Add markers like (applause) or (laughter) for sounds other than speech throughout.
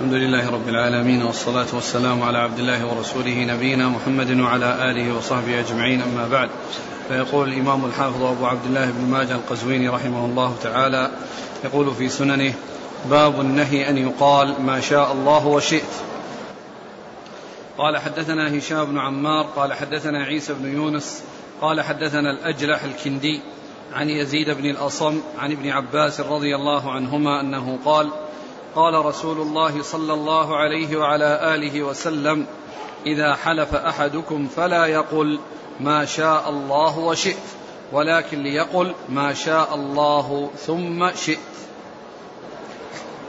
الحمد لله رب العالمين والصلاة والسلام على عبد الله ورسوله نبينا محمد وعلى آله وصحبه أجمعين أما بعد. فيقول الإمام الحافظ أبو عبد الله بن ماجه القزويني رحمه الله تعالى يقول في سننه باب النهي أن يقال ما شاء الله وشئت قال حدثنا هشام بن عمار قال حدثنا عيسى بن يونس قال حدثنا الأجلح الكندي عن يزيد بن الأصم عن ابن عباس رضي الله عنهما أنه قال قال رسول الله صلى الله عليه وعلى آله وسلم إذا حلف أحدكم فلا يقل ما شاء الله وشئت ولكن ليقل ما شاء الله ثم شئت.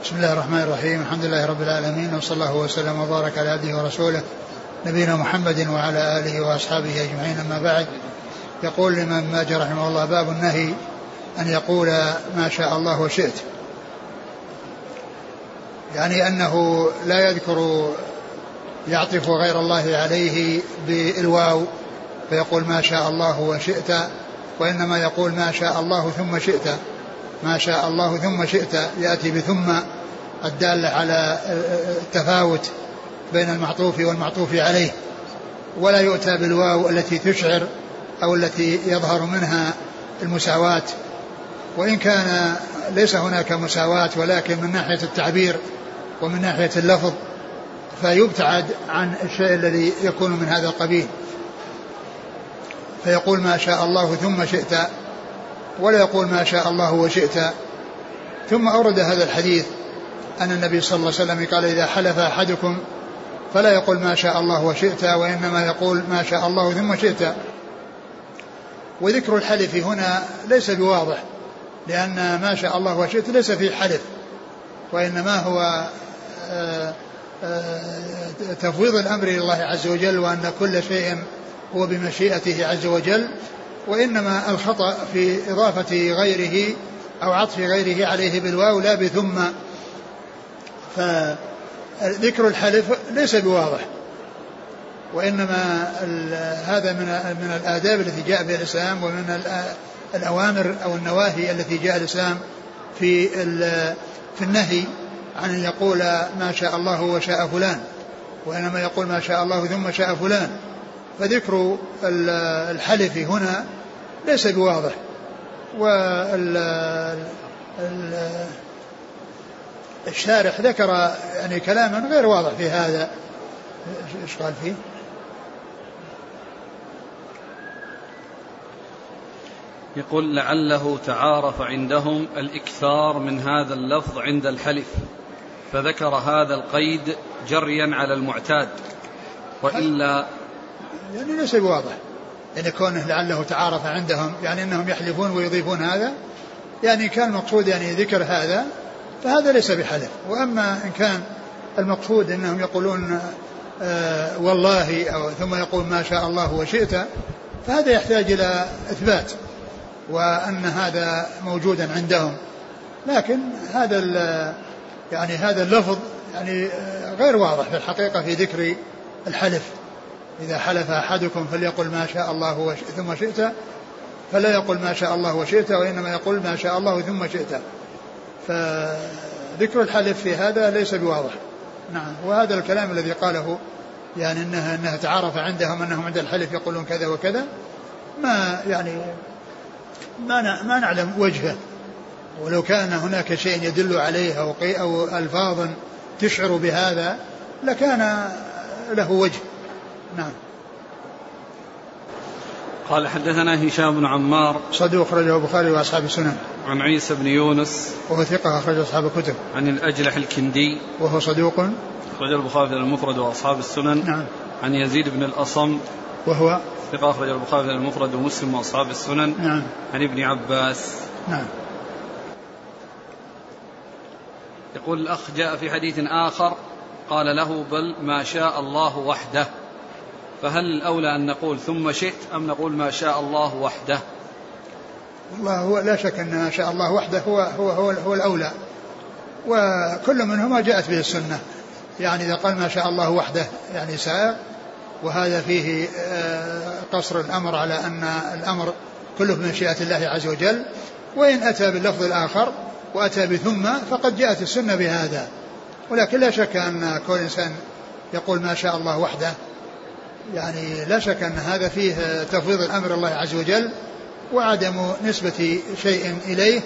بسم الله الرحمن الرحيم الحمد لله رب العالمين وصلى الله وسلم وبارك على عبده ورسوله نبينا محمد وعلى آله وأصحابه أجمعين أما بعد. يقول الإمام ماجد رحمه الله باب النهي أن يقول ما شاء الله وشئت. يعني أنه لا يذكر يعطف غير الله عليه بالواو فيقول ما شاء الله وشئت وإنما يقول ما شاء الله ثم شئت. ما شاء الله ثم شئت يأتي بثم الدالة على التفاوت بين المعطوف والمعطوف عليه. ولا يؤتى بالواو التي تشعر أو التي يظهر منها المساواة. وإن كان ليس هناك مساواة ولكن من ناحية التعبير ومن ناحية اللفظ فيبتعد عن الشيء الذي يكون من هذا القبيل. فيقول ما شاء الله ثم شئت ولا يقول ما شاء الله وشئت. ثم أورد هذا الحديث أن النبي صلى الله عليه وسلم قال إذا حلف أحدكم فلا يقول ما شاء الله وشئت وإنما يقول ما شاء الله ثم شئت. وذكر الحلف هنا ليس بواضح لأن ما شاء الله وشئت ليس في حلف وإنما هو تفويض الأمر إلى الله عز وجل وأن كل شيء هو بمشيئته عز وجل وإنما الخطأ في إضافة غيره أو عطف غيره عليه بالواو لا بثم. فذكر الحلف ليس بواضح وإنما هذا من من الآداب التي جاء بها الإسلام ومن الأوامر أو النواهي التي جاء الإسلام في في النهي عن أن يقول ما شاء الله وشاء فلان وإنما يقول ما شاء الله ثم شاء فلان. فذكر الحلف هنا ليس بواضح الشارح ذكر يعني كلاما غير واضح في هذا. إيش قال فيه؟ يقول لعله تعارف عندهم الإكثار من هذا اللفظ عند الحلف. فذكر هذا القيد جريا على المعتاد وإلا يعني ليس بواضح. يعني كونه لعله تعارف عندهم يعني إنهم يحلفون ويضيفون هذا يعني كان المقصود يعني ذكر هذا فهذا ليس بحلف. وأما إن كان المقصود إنهم يقولون آه والله أو ثم يقول ما شاء الله وشئت فهذا يحتاج إلى إثبات وأن هذا موجودا عندهم. لكن هذا يعني هذا اللفظ يعني غير واضح في الحقيقة في ذكر الحلف. إذا حلف أحدكم فليقل ما شاء الله وش... ثم شئت فلا يقل ما شاء الله وشئت وإنما يقول ما شاء الله ثم شئت. فذكر الحلف في هذا ليس بواضح. نعم وهذا الكلام الذي قاله يعني انها إنها تعارف عندهم أنهم عند الحلف يقولون كذا وكذا ما يعني ما ما نعلم وجهه. ولو كان هناك شيء يدل عليه أو أو الفاظ تشعر بهذا لكان له وجه. نعم. قال حدثنا هشام بن عمار. صدوق أخرجه البخاري وأصحاب السنن. عن عيسى بن يونس. وهو ثقة أخرج أصحاب الكتب. عن الأجلح الكندي. وهو صدوق. أخرج البخاري في المفرد وأصحاب السنن. نعم. عن يزيد بن الأصم. وهو ثقة أخرج البخاري في المفرد ومسلم وأصحاب السنن. نعم. عن ابن عباس. نعم. يقول الأخ جاء في حديث آخر قال له بل ما شاء الله وحده. فهل الأولى أن نقول ثم شئت أم نقول ما شاء الله وحده؟ والله هو لا شك أن ما شاء الله وحده هو هو هو, هو الأولى. وكل منهما جاءت به السنة. يعني إذا قال ما شاء الله وحده يعني سائر وهذا فيه آه، قصر الأمر على أن الأمر كله بمشيئة الله عز وجل. وإن أتى باللفظ الآخر وأتى بثم فقد جاءت السنة بهذا. ولكن لا شك أن كل إنسان يقول ما شاء الله وحده يعني لا شك أن هذا فيه تفويض الأمر الله عز وجل وعدم نسبة شيء إليه.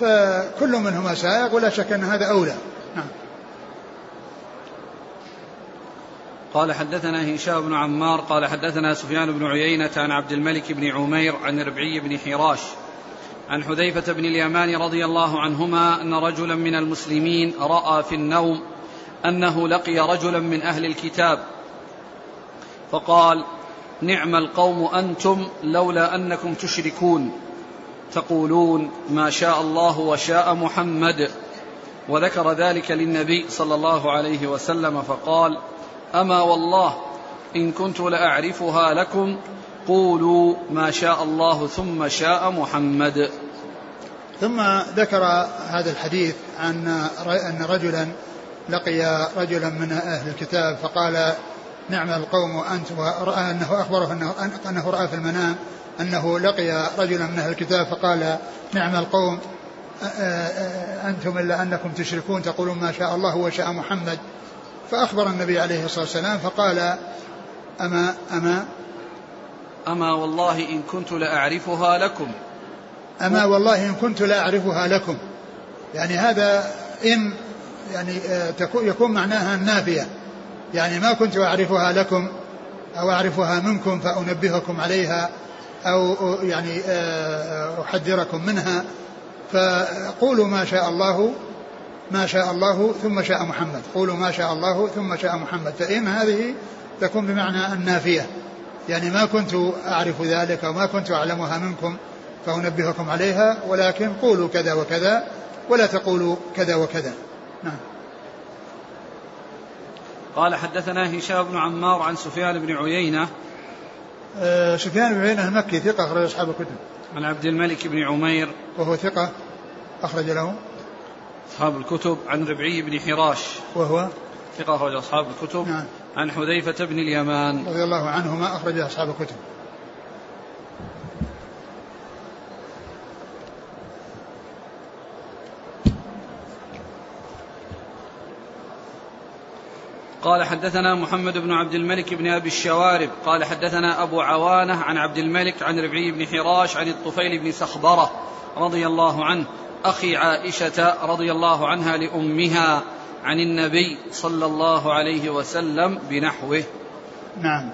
فكل منهما سائق ولا شك أن هذا أولى. نعم. قال حدثنا هشام بن عمار قال حدثنا سفيان بن عيينة عن عبد الملك بن عمير عن ربعي بن حراش عن حذيفة بن اليمان رضي الله عنهما أن رجلا من المسلمين رأى في النوم أنه لقي رجلا من أهل الكتاب فقال نعم القوم أنتم لولا أنكم تشركون تقولون ما شاء الله وشاء محمد. وذكر ذلك للنبي صلى الله عليه وسلم فقال أما والله إن كنت لأعرفها لكم قولوا ما شاء الله ثم شاء محمد. ثم ذكر هذا الحديث عن أن رجلا لقي رجلا من أهل الكتاب فقال نعم القوم أنت ورأى أنه أخبره انه أنه رأى في المنام أنه لقي رجلا من أهل الكتاب فقال نعم القوم أنتم إلا أنكم تشركون تقولون ما شاء الله وشاء محمد. فأخبر النبي عليه الصلاة والسلام فقال أما أما؟ أما والله إن كنت لأعرفها لكم. أما والله إن كنت لأعرفها لكم. يعني هذا إن يعني آه، يكون معناها النافية يعني ما كنت أعرفها لكم أو أعرفها منكم فأنبهكم عليها أو يعني آه، أحذركم منها. فقولوا ما شاء الله ما شاء الله ثم شاء محمد. قولوا ما شاء الله ثم شاء محمد. فإن هذه تكون بمعنى النافية. يعني ما كنت أعرف ذلك وما كنت أعلمها منكم. فأنبهكم عليها ولكن قولوا كذا وكذا ولا تقولوا كذا وكذا. نعم. قال حدثنا هشام بن عمار عن سفيان بن عيينة. آه سفيان بن عيينة المكي ثقة أخرج أصحاب الكتب. عن عبد الملك بن عمير. وهو ثقة أخرج له. أصحاب الكتب. عن ربعي بن حراش وهو؟ ثقة أخرج أصحاب الكتب. نعم. عن حذيفة بن اليمان. رضي الله عنهما أخرج أصحاب الكتب. قال حدثنا محمد بن عبد الملك بن أبي الشوارب. قال حدثنا أبو عوانة عن عبد الملك عن ربعي بن حراش عن الطفيل بن سخبرة رضي الله عنه. أخي عائشة رضي الله عنها لأمها عن النبي صلى الله عليه وسلم بنحوه. نعم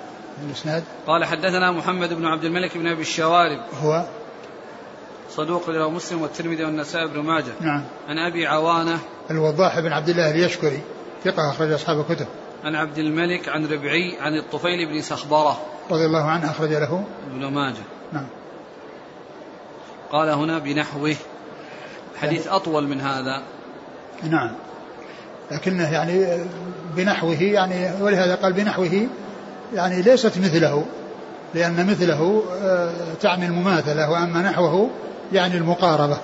الاسناد قال حدثنا محمد بن عبد الملك بن أبي الشوارب. هو؟ صدوق له مسلم والترمذي والنسائي بن ماجه. نعم. عن أبي عوانة الوضاح بن عبد الله اليشكري. ثقة أخرج أصحاب الكتب. عن عبد الملك عن ربعي عن الطفيل بن سخبرة رضي الله عنه أخرج له. ابن ماجه. نعم. قال هنا بنحوه. حديث أطول من هذا. نعم. لكنه يعني بنحوه يعني ولهذا قال بنحوه يعني ليست مثله لأن مثله آه، تعني المماثلة وأما نحوه يعني المقاربة.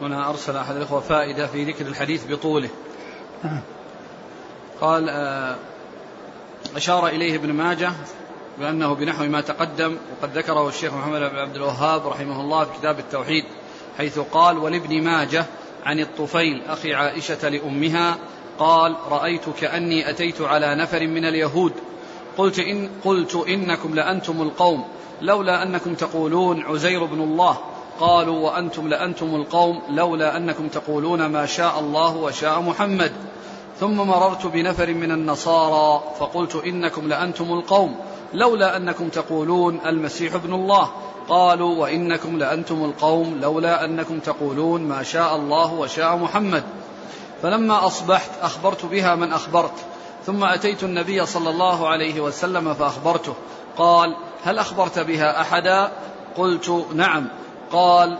هنا أرسل أحد الإخوة فائدة في ذكر الحديث بطوله. قال آه، أشار إليه ابن ماجه بأنه بنحو ما تقدم وقد ذكره الشيخ محمد بن عبد الوهاب رحمه الله في كتاب التوحيد حيث قال ولابن ماجه عن الطفيل أخي عائشة لأمها قال رأيت كأني أتيت على نفر من اليهود قلت إن قلت إنكم لأنتم القوم لولا أنكم تقولون عزير بن الله قالوا وأنتم لأنتم القوم لولا أنكم تقولون ما شاء الله وشاء محمد. ثم مررت بنفر من النصارى فقلت إنكم لأنتم القوم لولا أنكم تقولون المسيح ابن الله. قالوا وإنكم لأنتم القوم لولا أنكم تقولون ما شاء الله وشاء محمد. فلما أصبحت أخبرت بها من أخبرت. ثم أتيت النبي صلى الله عليه وسلم فأخبرته. قال هل أخبرت بها أحدا؟ قلت نعم. قال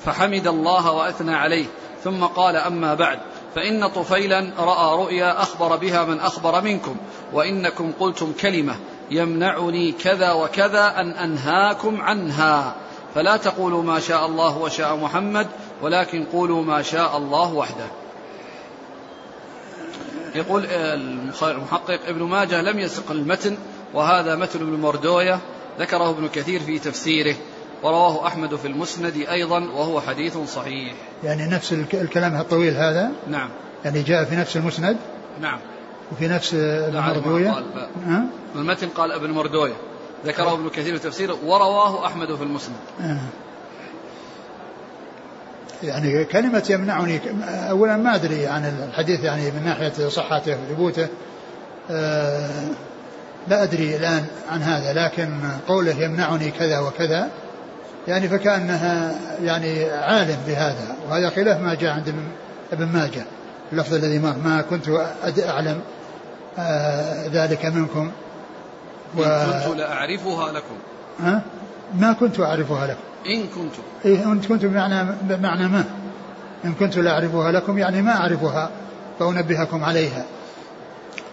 فحمد الله وأثنى عليه. ثم قال أما بعد فإن طفيلا رأى رؤيا أخبر بها من أخبر منكم وإنكم قلتم كلمة يمنعني كذا وكذا أن أنهاكم عنها. فلا تقولوا ما شاء الله وشاء محمد ولكن قولوا ما شاء الله وحده. يقول المحقق ابن ماجه لم يسق المتن وهذا متن ابن مردوية ذكره ابن كثير في تفسيره ورواه أحمد في المسند أيضا وهو حديث صحيح. يعني نفس الكلام الطويل هذا؟ نعم. يعني جاء في نفس المسند؟ نعم. وفي نفس ابن مردوية؟ ها؟ المتن قال ابن مردوية. ذكره ابن كثير في تفسيره ورواه أحمد في المسند. آه. يعني كلمة يمنعني أولا ما أدري عن الحديث يعني من ناحية صحته وثبوته آه. لا أدري الآن عن هذا لكن قوله يمنعني كذا وكذا يعني فكأنها يعني عالم بهذا وهذا خلاف ما جاء عند ابن ماجه اللفظ الذي ما كنت أعلم آه ذلك منكم. و... إن كنت لأعرفها لكم. ها؟ ما كنت أعرفها لكم. إن كنت. إيه إن كنت بمعنى بمعنى ما؟ إن كنت لأعرفها لكم يعني ما أعرفها فأنبهكم عليها.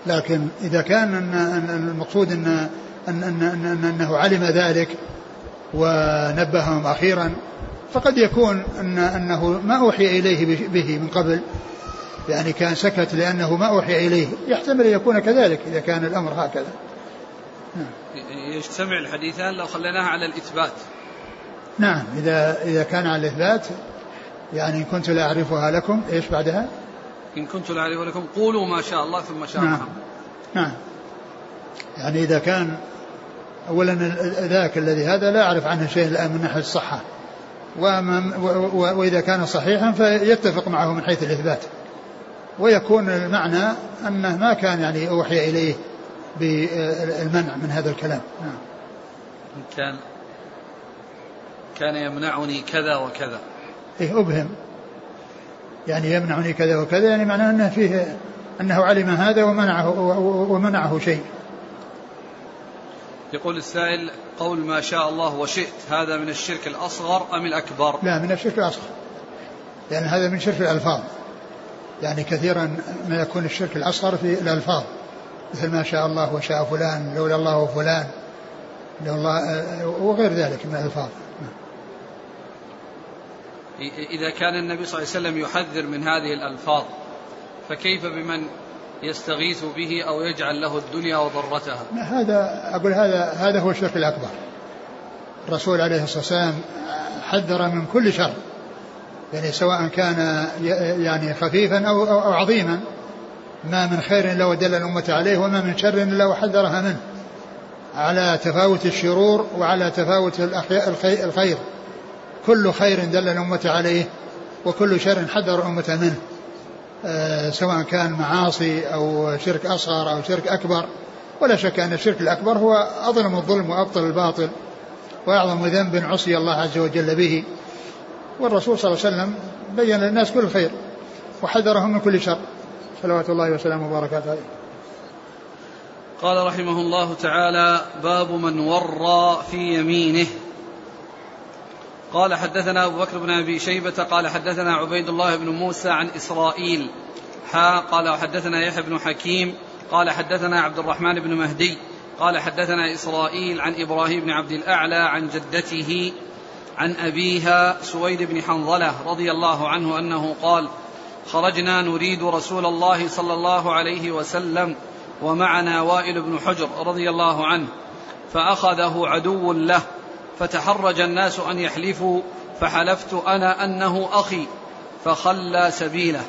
لكن إذا كان أن المقصود أن أن أن أن أنه علم ذلك ونبههم أخيرا فقد يكون أن أنه ما أوحي إليه به من قبل. يعني كان سكت لأنه ما أوحي إليه. يحتمل أن يكون كذلك إذا كان الأمر هكذا. نعم. يجتمع الحديثان لو خليناها على الإثبات. نعم. إذا إذا كان على الإثبات يعني كنت لا أعرفها لكم إيش بعدها؟ إن كنت لا أعرفها لكم. قولوا ما شاء الله ثم شاء نعم. نعم. يعني إذا كان أولا ذاك الذي هذا لا أعرف عنه شيء الآن من ناحية الصحة. وإذا كان صحيحا فيتفق معه من حيث الإثبات. ويكون المعنى أنه ما كان يعني أوحي إليه بالمنع من هذا الكلام. نعم. كان كان يمنعني كذا وكذا. إيه أبهم. يعني يمنعني كذا وكذا يعني معناه أنه فيه أنه علم هذا ومنعه ومنعه شيء. يقول السائل قول ما شاء الله وشئت هذا من الشرك الأصغر أم الأكبر؟ لا من الشرك الأصغر. لأن يعني هذا من شرك الألفاظ. يعني كثيرا ما يكون الشرك الأصغر في الألفاظ. مثل ما شاء الله وشاء فلان لولا الله وفلان لولا وغير ذلك من الألفاظ. إذا كان النبي صلى الله عليه وسلم يحذر من هذه الألفاظ فكيف بمن يستغيث به أو يجعل له الدنيا وضرتها؟ هذا أقول هذا هذا هو الشرك الأكبر. الرسول عليه الصلاة والسلام حذر من كل شر يعني سواء كان يعني خفيفا أو, أو, عظيما. ما من خير إلا ودل الأمة عليه وما من شر إلا وحذرها منه. على تفاوت الشرور وعلى تفاوت الخير. كل خير دل الأمة عليه وكل شر حذر الأمة منه. آه، سواء كان معاصي أو شرك أصغر أو شرك أكبر. ولا شك أن الشرك الأكبر هو أظلم الظلم وأبطل الباطل وأعظم ذنب عصي الله عز وجل به. والرسول صلى الله عليه وسلم بين للناس كل خير وحذرهم من كل شر. صلوات الله وسلامه وبركاته عليه. قال رحمه الله تعالى باب من ورى في يمينه. قال حدثنا أبو بكر بن أبي شيبة قال حدثنا عبيد الله بن موسى عن إسرائيل. حا قال وحدثنا يحيى بن حكيم قال حدثنا عبد الرحمن بن مهدي قال حدثنا إسرائيل عن إبراهيم بن عبد الأعلى عن جدته عن أبيها سويد بن حنظلة رضي الله عنه أنه قال خرجنا نريد رسول الله صلى الله عليه وسلم ومعنا وائل بن حجر رضي الله عنه فأخذه عدو له. فتحرج الناس أن يحلفوا فحلفت أنا أنه أخي فخلى سبيله.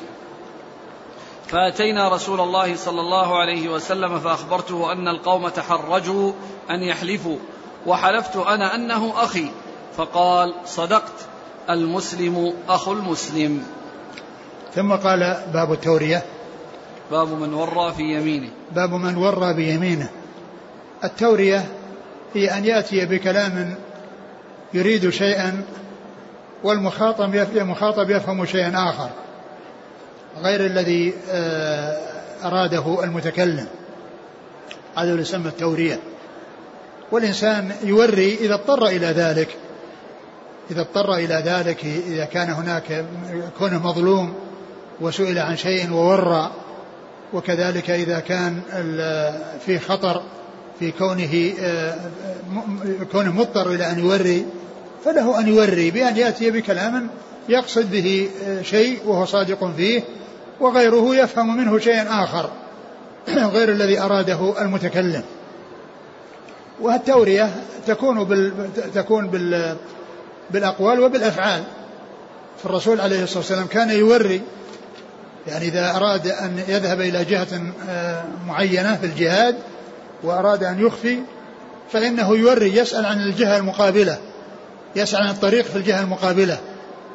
فأتينا رسول الله صلى الله عليه وسلم فأخبرته أن القوم تحرجوا أن يحلفوا وحلفت أنا أنه أخي فقال صدقت المسلم أخو المسلم. ثم قال باب التورية. باب من ورى في يمينه. باب من ورى بيمينه. التورية هي أن يأتي بكلام يريد شيئا والمخاطب المخاطب يفهم شيئا آخر غير الذي آه، أراده المتكلم. هذا يسمى التورية والإنسان يوري إذا اضطر إلى ذلك. إذا اضطر إلى ذلك إذا كان هناك كونه مظلوم وسئل عن شيء وورى وكذلك إذا كان في خطر في كونه آه، كونه مضطر إلى أن يوري فله أن يوري بأن يأتي بكلام يقصد به آه، شيء وهو صادق فيه وغيره يفهم منه شيئا آخر (clears throat) غير الذي أراده المتكلم. والتورية تكون بال تكون بال بالأقوال وبالأفعال. فالرسول عليه الصلاة والسلام كان يوري يعني إذا أراد أن يذهب إلى جهة آه، معينة في الجهاد وأراد أن يخفي فإنه يوري يسأل عن الجهة المقابلة. يسأل عن الطريق في الجهة المقابلة.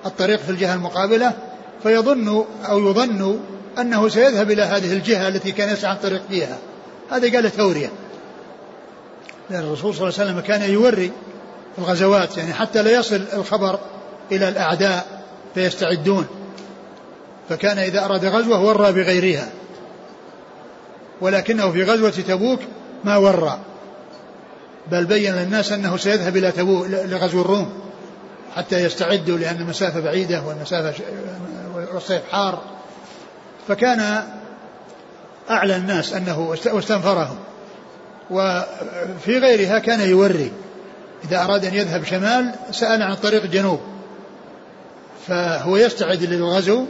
الطريق في الجهة المقابلة فيظن أو يظن أنه سيذهب إلى هذه الجهة التي كان يسعى عن الطريق فيها. هذا قال تورية لأن الرسول صلى الله عليه وسلم كان يوري في الغزوات يعني حتى لا يصل الخبر إلى الأعداء فيستعدون. فكان إذا أراد غزوة ورى بغيرها. ولكنه في غزوة تبوك ما ورى بل بين للناس أنه سيذهب إلى تبوك لغزو الروم حتى يستعدوا لأن المسافة بعيدة والمسافة والصيف حار. فكان أعلى الناس أنه واستنفرهم. وفي غيرها كان يوري. إذا أراد أن يذهب شمال سأل عن طريق جنوب. فهو يستعد للغزو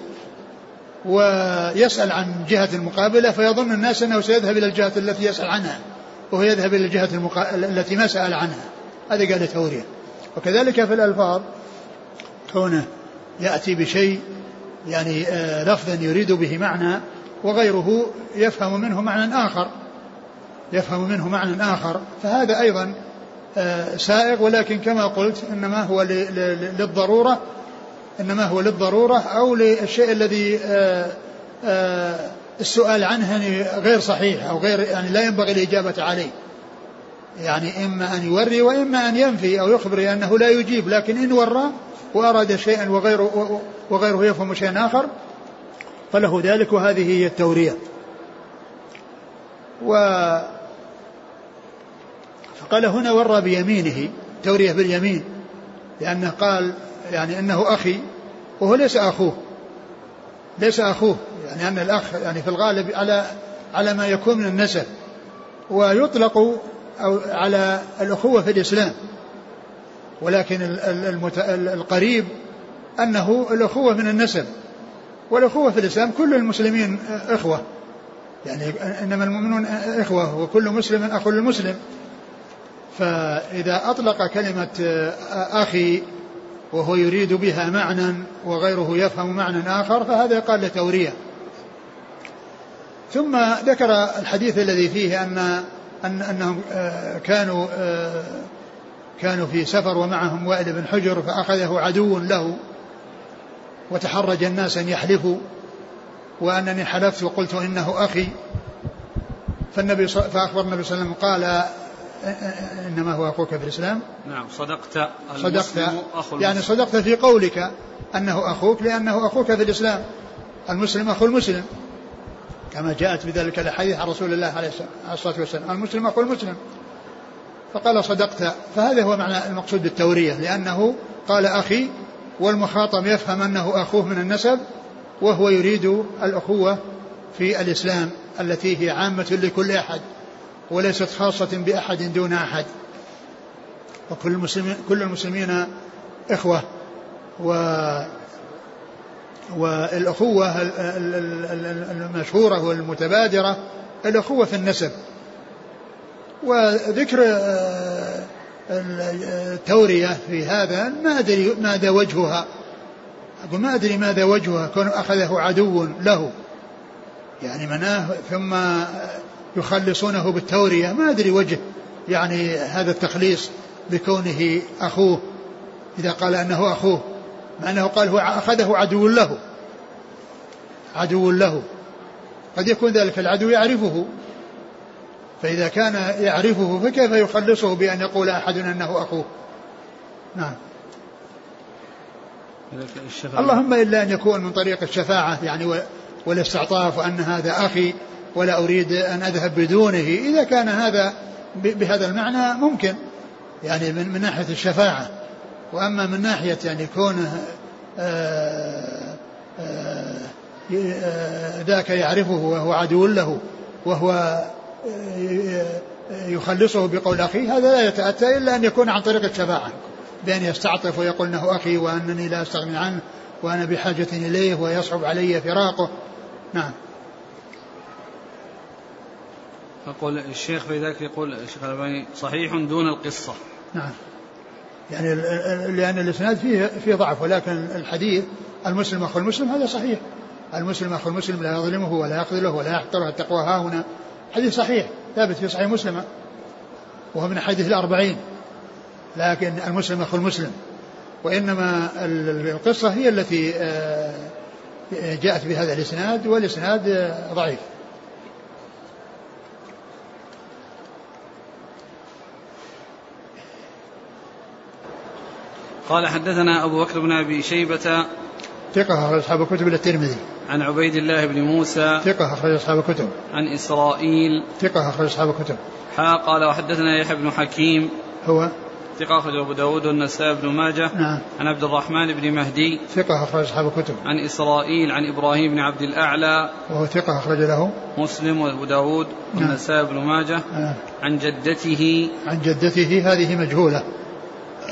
ويسأل عن جهة المقابلة فيظن الناس أنه سيذهب إلى الجهة التي يسأل عنها. وهو يذهب إلى الجهة المقا... التي ما سأل عنها. هذا قال تورية وكذلك في الألفاظ كونه يأتي بشيء يعني آه لفظا يريد به معنى وغيره يفهم منه معنى آخر. يفهم منه معنى آخر. فهذا أيضا آه سائغ ولكن كما قلت إنما هو للضرورة إنما هو للضرورة أو للشيء الذي آه، السؤال عنه يعني غير صحيح أو غير يعني لا ينبغي الإجابة عليه. يعني إما أن يوري وإما أن ينفي أو يخبر أنه لا يجيب لكن إن ورى وأراد شيئا وغيره, وغيره يفهم شيئا آخر فله ذلك وهذه هي التورية. و فقال هنا ورى بيمينه تورية باليمين لأنه قال يعني إنه أخي وهو ليس أخوه ليس أخوه. يعني ان الأخ يعني في الغالب على على ما يكون من النسب ويطلق أو على الأخوة في الإسلام. ولكن المت... القريب أنه الأخوة من النسب والأخوة في الإسلام كل المسلمين إخوة. يعني إنما المؤمنون إخوة وكل مسلم أخو للمسلم. فإذا أطلق كلمة أخي وهو يريد بها معنى وغيره يفهم معنى آخر فهذا يقال له تورية. ثم ذكر الحديث الذي فيه أن أن أنهم آه، كانوا آه، كانوا في سفر ومعهم وائل بن حجر فأخذه عدو له وتحرج الناس أن يحلفوا وأنني حلفت وقلت إنه أخي. فالنبي فأخبر النبي صلى الله عليه وسلم قال إنما هو أخوك في الإسلام. نعم صدقت صدقت أخو يعني صدقت في قولك أنه أخوك لأنه أخوك في الإسلام. المسلم أخو المسلم. كما جاءت بذلك الحديث عن رسول الله عليه الصلاة والسلام. المسلم أخو المسلم فقال صدقت. فهذا هو معنى المقصود بالتورية لأنه قال أخي والمخاطب يفهم أنه أخوه من النسب وهو يريد الأخوة في الإسلام التي هي عامة لكل أحد وليست خاصة بأحد دون أحد. وكل المسلمين كل المسلمين إخوة و والأخوة المشهورة والمتبادرة الأخوة في النسب. وذكر آه، التورية في هذا ما أدري ماذا وجهها. أقول ما أدري ماذا وجهها كون أخذه عدو له. يعني مناه ثم يخلصونه بالتورية. ما أدري وجه يعني هذا التخليص بكونه أخوه إذا قال أنه أخوه. مع أنه قال هو أخذه عدو له. عدو له. قد يكون ذلك العدو يعرفه. فإذا كان يعرفه فكيف يخلصه بأن يقول أحد أنه أخوه؟ نعم. اللهم إلا أن يكون من طريق الشفاعة يعني والاستعطاف وأن هذا أخي ولا أريد أن أذهب بدونه. إذا كان هذا بهذا المعنى ممكن يعني من, من ناحية الشفاعة. وأما من ناحية يعني كونه آه، آه، آه، ذاك يعرفه وهو عدو له وهو يخلصه بقول أخي هذا لا يتأتى إلا أن يكون عن طريق الشفاعة بأن يستعطف ويقول أنه أخي وأنني لا أستغني عنه وأنا بحاجة إليه ويصعب علي فراقه. نعم. يقول الشيخ في ذلك يقول الشيخ الألباني صحيح دون القصة. نعم. يعني لأن الإسناد فيه فيه ضعف ولكن الحديث المسلم أخو المسلم هذا صحيح. المسلم أخو المسلم لا يظلمه ولا يخذله ولا يحقره التقوى. ها هنا حديث صحيح ثابت في صحيح مسلم. وهو من حديث الأربعين. لكن المسلم أخو المسلم. وإنما القصة هي التي آه، جاءت بهذا الإسناد والإسناد آه، ضعيف. قال حدثنا أبو بكر بن أبي شيبة ثقة أخرج أصحاب الكتب إلى الترمذي. عن عبيد الله بن موسى ثقة أخرج أصحاب الكتب. عن إسرائيل. ثقة أخرج أصحاب الكتب. حا قال وحدثنا يحيى بن حكيم. هو ثقة أخرج أبو داود والنسائي بن ماجه. نعم. عن عبد الرحمن بن مهدي. ثقة أخرج أصحاب الكتب. عن إسرائيل عن إبراهيم بن عبد الأعلى. وهو ثقة أخرج له. مسلم وأبو داود نعم. والنسائي بن ماجه. نعم. عن جدته. عن جدته هذه مجهولة.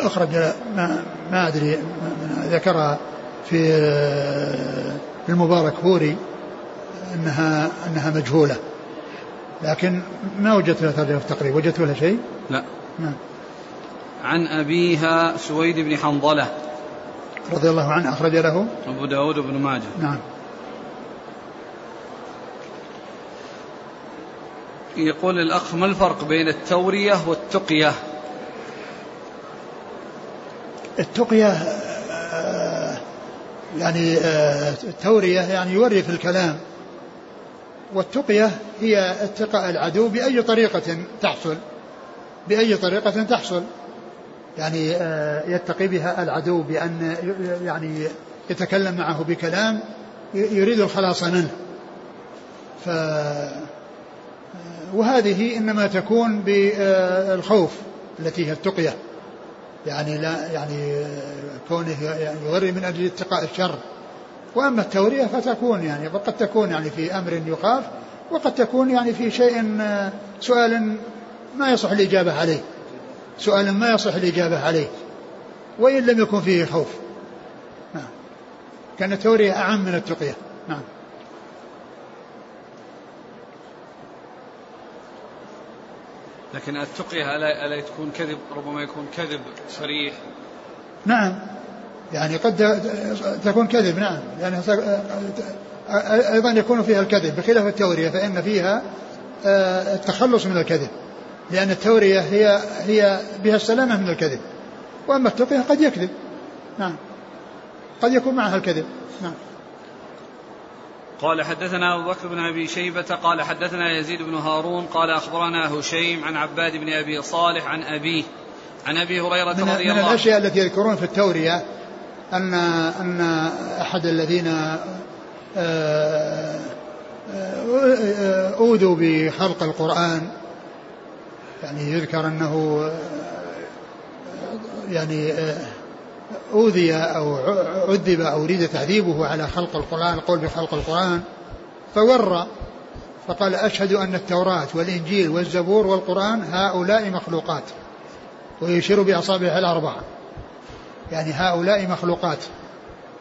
أخرج ما, ما أدري ذكرها في المبارك فوري أنها أنها مجهولة. لكن ما وجدت لها ترجمة في التقريب؟ وجدت لها شيء؟ لا. نعم. عن أبيها سويد بن حنظلة. رضي الله عنه أخرج له؟ أبو داود بن ماجه. نعم. يقول الأخ ما الفرق بين التورية والتقية؟ التقية آه، يعني آه، التورية يعني يوري في الكلام. والتقية هي اتقاء العدو بأي طريقة تحصل بأي طريقة تحصل. يعني آه، يتقي بها العدو بأن يعني يتكلم معه بكلام يريد الخلاص منه. ف وهذه إنما تكون بالخوف التي هي التقية. يعني لا يعني كونه يوري من أجل اتقاء الشر. وأما التورية فتكون يعني وقد تكون يعني في أمر يخاف وقد تكون يعني في شيء سؤال ما يصح الإجابة عليه. سؤال ما يصح الإجابة عليه. وإن لم يكن فيه خوف. نعم. كأن التورية أعم من التقية. نعم. لكن التقية ألا, ألا تكون كذب؟ ربما يكون كذب صريح. نعم. يعني قد تكون كذب نعم. يعني أيضا يكون فيها الكذب. بخلاف التورية فإن فيها آه، التخلص من الكذب. لأن التورية هي هي بها السلامة من الكذب. وأما التقية قد يكذب. نعم. قد يكون معها الكذب. نعم. قال حدثنا أبو بكر بن أبي شيبة قال حدثنا يزيد بن هارون قال أخبرنا هشيم عن عباد بن أبي صالح عن أبيه عن أبي هريرة رضي الله عنه من الأشياء التي يذكرون في التورية أن أن أحد الذين آه، آه، أوذوا بخلق القرآن يعني يذكر أنه يعني أوذي أو عذب أو أريد تعذيبه على خلق القرآن القول بخلق القرآن فور فقال أشهد أن التوراة والإنجيل والزبور والقرآن هؤلاء مخلوقات ويشير بأصابعه الأربعة. يعني هؤلاء مخلوقات.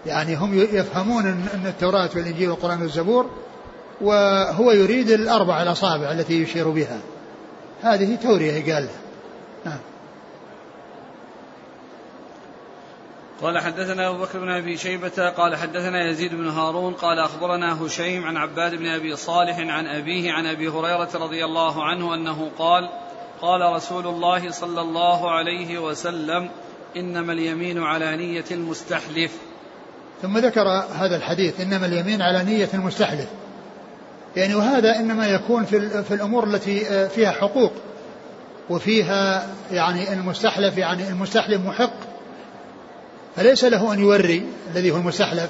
يعني هم يفهمون أن التوراة والإنجيل والقرآن والزبور وهو يريد الأربع الأصابع التي يشير بها. هذه تورية قال. نعم قال حدثنا أبو بكر بن أبي شيبة قال حدثنا يزيد بن هارون قال أخبرنا هشيم عن عباد بن أبي صالح عن أبيه عن أبي هريرة رضي الله عنه أنه قال قال رسول الله صلى الله عليه وسلم إنما اليمين على نية المستحلف. ثم ذكر هذا الحديث إنما اليمين على نية المستحلف. يعني وهذا إنما يكون في, في الأمور التي فيها حقوق وفيها يعني المستحلف يعني المستحلف محق فليس له أن يوري الذي هو المستحلف؟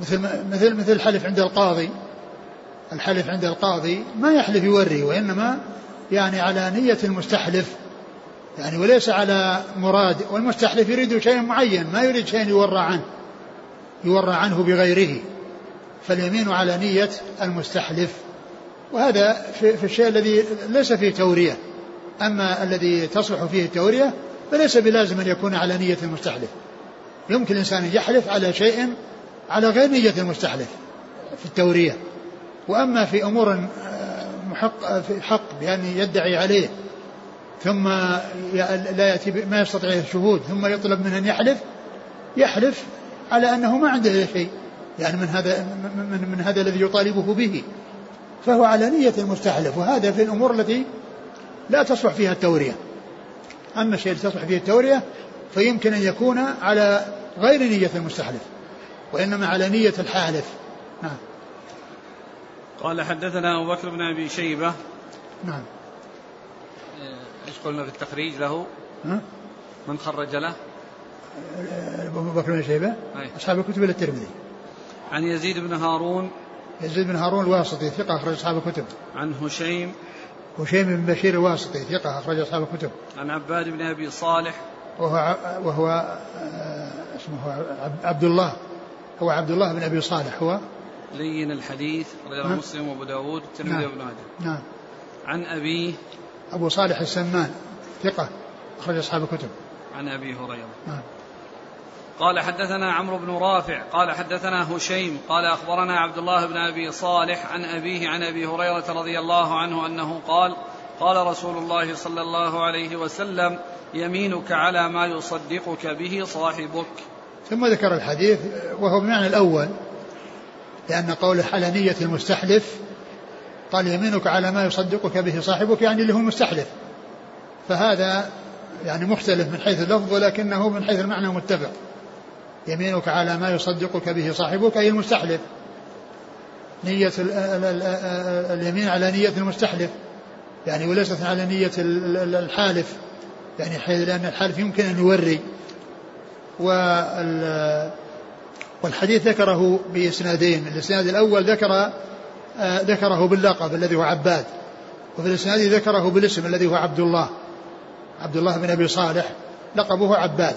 مثل مثل مثل الحلف عند القاضي. الحلف عند القاضي ما يحلف يوري وإنما يعني على نية المستحلف. يعني وليس على مراد. والمستحلف يريد شيء معين ما يريد شيء يورى عنه. يورى عنه بغيره. فاليمين على نية المستحلف. وهذا في, في الشيء الذي ليس فيه تورية. أما الذي تصلح فيه التورية فليس بلازم أن يكون على نية المستحلف. يمكن الإنسان أن يحلف على شيء على غير نية المستحلف في التورية. وأما في أمور آه، محق في حق بأن يدعي عليه ثم لا يأتي ما يستطيع الشهود ثم يطلب منه أن يحلف يحلف على أنه ما عنده شيء يعني من هذا من, من هذا الذي يطالبه به. فهو على نية المستحلف وهذا في الأمور التي لا تصلح فيها التورية. أما الشيء الذي تصلح فيه التورية فيمكن أن يكون على غير نية المستحلف وإنما على نية الحالف. نعم. قال حدثنا أبو بكر بن أبي شيبة. نعم. إيش قلنا في التخريج له؟ من خرج له؟ أبو بكر بن شيبة. أصحاب الكتب إلى الترمذي. عن يزيد بن هارون. يزيد بن هارون الواسطي ثقة أخرج أصحاب الكتب. عن هشيم هشيم بن بشير الواسطي ثقة أخرج أصحاب الكتب. عن عباد بن أبي صالح وهو وهو آه، اسمه عبد الله هو عبد الله بن أبي صالح هو لين الحديث رجل نعم. مسلم وأبو داود والترمذي نعم. وابن ماجه. نعم. عن أبيه أبو صالح السمان ثقة أخرج أصحاب الكتب. عن أبي هريرة. نعم. قال حدثنا عمرو بن رافع قال حدثنا هشيم قال أخبرنا عبد الله بن أبي صالح عن أبيه عن أبي هريرة رضي الله عنه أنه قال قال رسول الله صلى الله عليه وسلم يمينك على ما يصدقك به صاحبك. ثم ذكر الحديث وهو بمعنى الأول لأن قوله على نيه المستحلف قال يمينك على ما يصدقك به صاحبك يعني اللي هو المستحلف فهذا يعني مختلف من حيث اللفظ ولكنه من حيث المعنى متفق. يمينك على ما يصدقك به صاحبك أي المستحلف. نية اليمين على نية المستحلف. يعني وليست على نية الحالف. يعني حيث لأن الحالف يمكن أن يوري. والحديث ذكره بإسنادين. الإسناد الأول ذكر ذكره باللقب الذي هو عباد. وفي الإسناد ذكره بالاسم الذي هو عبد الله عبد الله بن أبي صالح. لقبه عباد.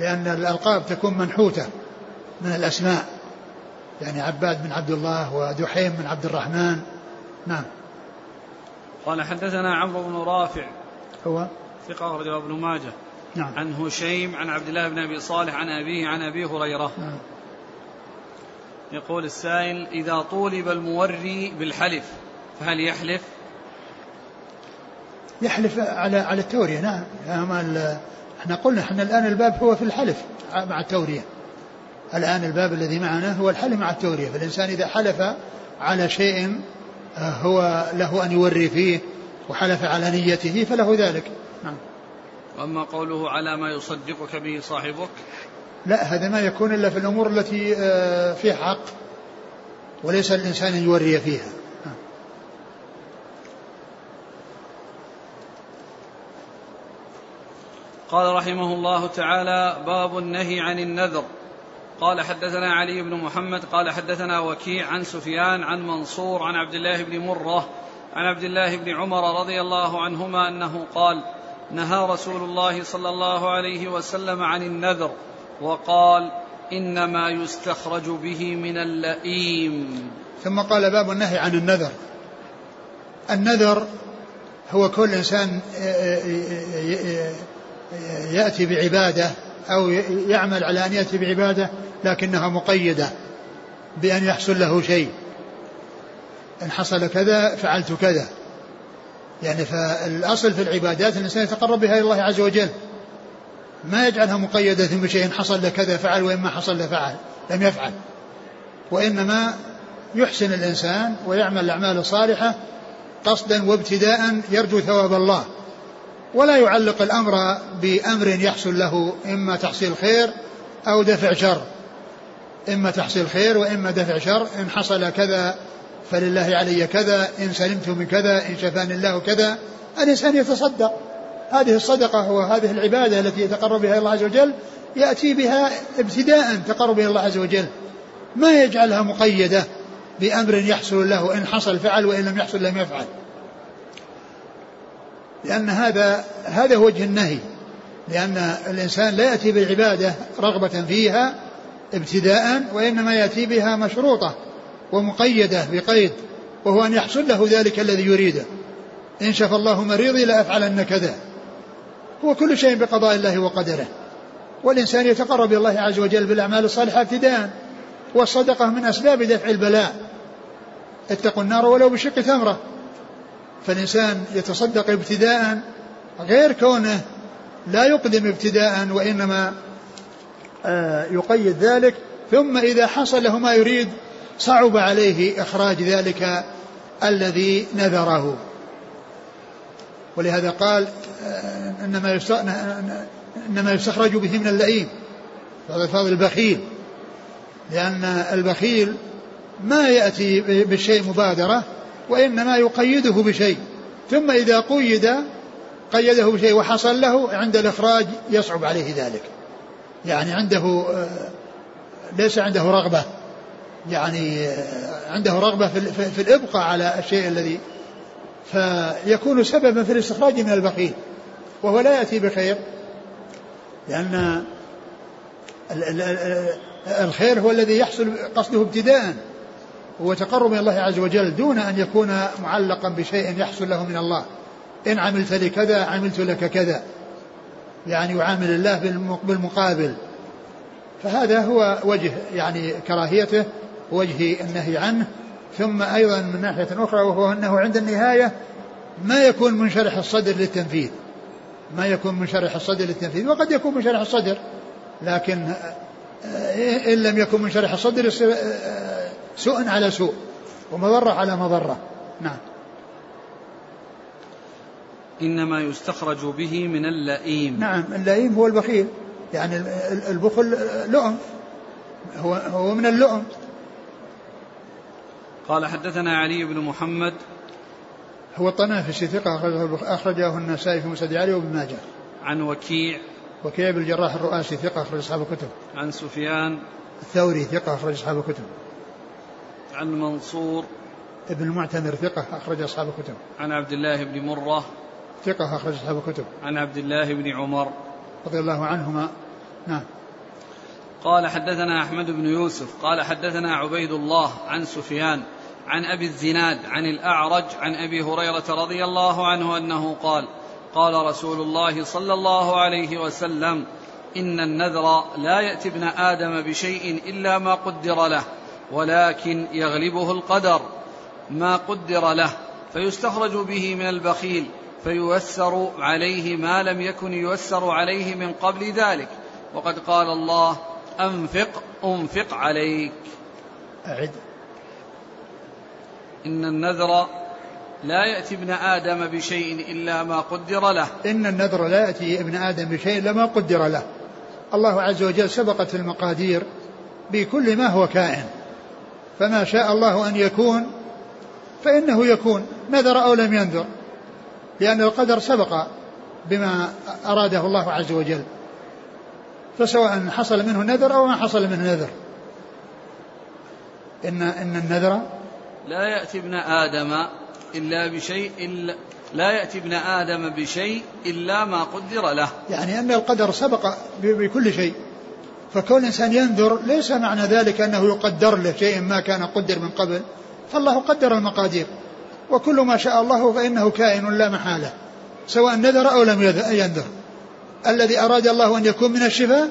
لأن الألقاب تكون منحوتة من الأسماء. يعني عباد بن عبد الله ودحيم بن عبد الرحمن. نعم. قال حدثنا عمرو بن رافع هو؟ ثقة أخرجه ابن ماجه. نعم. عن هشيم عن عبد الله بن أبي صالح عن أبيه عن أبي هريرة. نعم. يقول السائل إذا طولب الموري بالحلف فهل يحلف؟ يحلف على على التورية نعم. إحنا قلنا إحنا الآن الباب هو في الحلف مع التورية. الآن الباب الذي معنا هو الحلف مع التورية. فالإنسان إذا حلف على شيء آه، هو له أن يوري فيه وحلف على نيته فله ذلك. نعم. وأما قوله على ما يصدقك به صاحبك؟ لا هذا ما يكون إلا في الأمور التي آه، فيها حق وليس الإنسان أن يوري فيها. قال رحمه الله تعالى باب النهي عن النذر. قال حدثنا علي بن محمد قال حدثنا وكيع عن سفيان عن منصور عن عبد الله بن مرة عن عبد الله بن عمر رضي الله عنهما أنه قال نهى رسول الله صلى الله عليه وسلم عن النذر وقال إنما يستخرج به من اللئيم. ثم قال باب النهي عن النذر. النذر هو كل إنسان يأتي بعبادة أو يعمل على أن يأتي بعبادة لكنها مقيدة بأن يحصل له شيء. إن حصل كذا فعلت كذا. يعني فالأصل في العبادات الإنسان يتقرب بها إلى الله عز وجل. ما يجعلها مقيدة بشيء حصل له كذا فعل وإما حصل له فعل لم يفعل. وإنما يحسن الإنسان ويعمل الأعمال الصالحة قصدا وابتداء يرجو ثواب الله. ولا يعلق الأمر بأمر يحصل له إما تحصيل خير أو دفع شر. إما تحصيل خير وإما دفع شر. إن حصل كذا فلله علي كذا إن سلمت من كذا إن شفاني الله كذا. الإنسان يتصدق. هذه الصدقة وهذه العبادة التي يتقرب بها الله عز وجل يأتي بها ابتداء تقرب إلى الله عز وجل. ما يجعلها مقيدة بأمر يحصل له إن حصل فعل وإن لم يحصل لم يفعل. لأن هذا هذا وجه النهي لأن الإنسان لا يأتي بالعبادة رغبة فيها ابتداء وإنما يأتي بها مشروطة ومقيدة بقيد وهو أن يحصل له ذلك الذي يريده. إن شفى الله مريضي لأفعلن كذا. هو كل شيء بقضاء الله وقدره. والإنسان يتقرب إلى الله عز وجل بالأعمال الصالحة ابتداء والصدقة من أسباب دفع البلاء. اتقوا النار ولو بشق ثمرة فالإنسان يتصدق ابتداء غير كونه لا يقدم ابتداء وإنما آه، يقيد ذلك ثم إذا حصل له ما يريد صعب عليه إخراج ذلك الذي نذره. ولهذا قال آه، إنما إنما يستخرج به من اللئيم هذا فاضل البخيل لأن البخيل ما يأتي بالشيء مبادرة وإنما يقيده بشيء. ثم إذا قيد قيده بشيء وحصل له عند الإخراج يصعب عليه ذلك. يعني عنده آه، ليس عنده رغبة. يعني آه، عنده رغبة في الإبقاء على الشيء الذي. فيكون سببا في الاستخراج من البخيل. وهو لا يأتي بخير. لأن الخير هو الذي يحصل قصده ابتداء. هو تقرب من الله عز وجل دون أن يكون معلقا بشيء يحصل له من الله. إن عملت لي كذا عملت لك كذا. يعني يعامل الله بالمقابل. فهذا هو وجه يعني كراهيته وجه النهي عنه. ثم أيضا من ناحية أخرى وهو أنه عند النهاية ما يكون منشرح الصدر للتنفيذ. ما يكون منشرح الصدر للتنفيذ. وقد يكون منشرح الصدر لكن إن لم يكن منشرح الصدر سوء على سوء ومضرة على مضرة. نعم. إنما يستخرج به من اللئيم. نعم اللئيم هو البخيل. يعني البخل لؤم. هو هو من اللؤم. قال حدثنا علي بن محمد. هو الطنافسي ثقة أخرجه, أخرجه النسائي في مسجد علي وابن ماجه. عن وكيع. وكيع بن الجراح الرؤاسي ثقة أخرج أصحاب الكتب. عن سفيان. الثوري ثقة أخرج أصحاب الكتب. عن منصور ابن المعتمر ثقة أخرج أصحاب الكتب. عن عبد الله بن مرة ثقة أخرج أصحاب الكتب. عن عبد الله بن عمر رضي الله عنهما. نعم. قال حدثنا أحمد بن يوسف قال حدثنا عبيد الله عن سفيان عن أبي الزناد عن الأعرج عن أبي هريرة رضي الله عنه أنه قال قال رسول الله صلى الله عليه وسلم إن النذر لا يأتي ابن آدم بشيء إلا ما قدر له. ولكن يغلبه القدر ما قدر له فيستخرج به من البخيل فييسر عليه ما لم يكن ييسر عليه من قبل ذلك. وقد قال الله أنفق أنفق عليك. أعد. إن النذر لا يأتي ابن آدم بشيء إلا ما قدر له. إن النذر لا يأتي ابن آدم بشيء إلا ما قدر له. الله عز وجل سبقت المقادير بكل ما هو كائن. فما شاء الله أن يكون فإنه يكون. نذر أو لم ينذر؟ لأن القدر سبق بما أراده الله عز وجل. فسواء حصل منه نذر أو ما حصل منه نذر. إن إن النذر لا يأتي ابن آدم إلا بشيء إلا لا يأتي ابن آدم بشيء إلا ما قدر له. يعني أن القدر سبق بكل شيء. فكون الإنسان ينذر ليس معنى ذلك أنه يقدر له شيء ما كان قدر من قبل فالله قدر المقادير. وكل ما شاء الله فإنه كائن لا محالة سواء نذر أو لم ينذر. الذي أراد الله أن يكون من الشفاء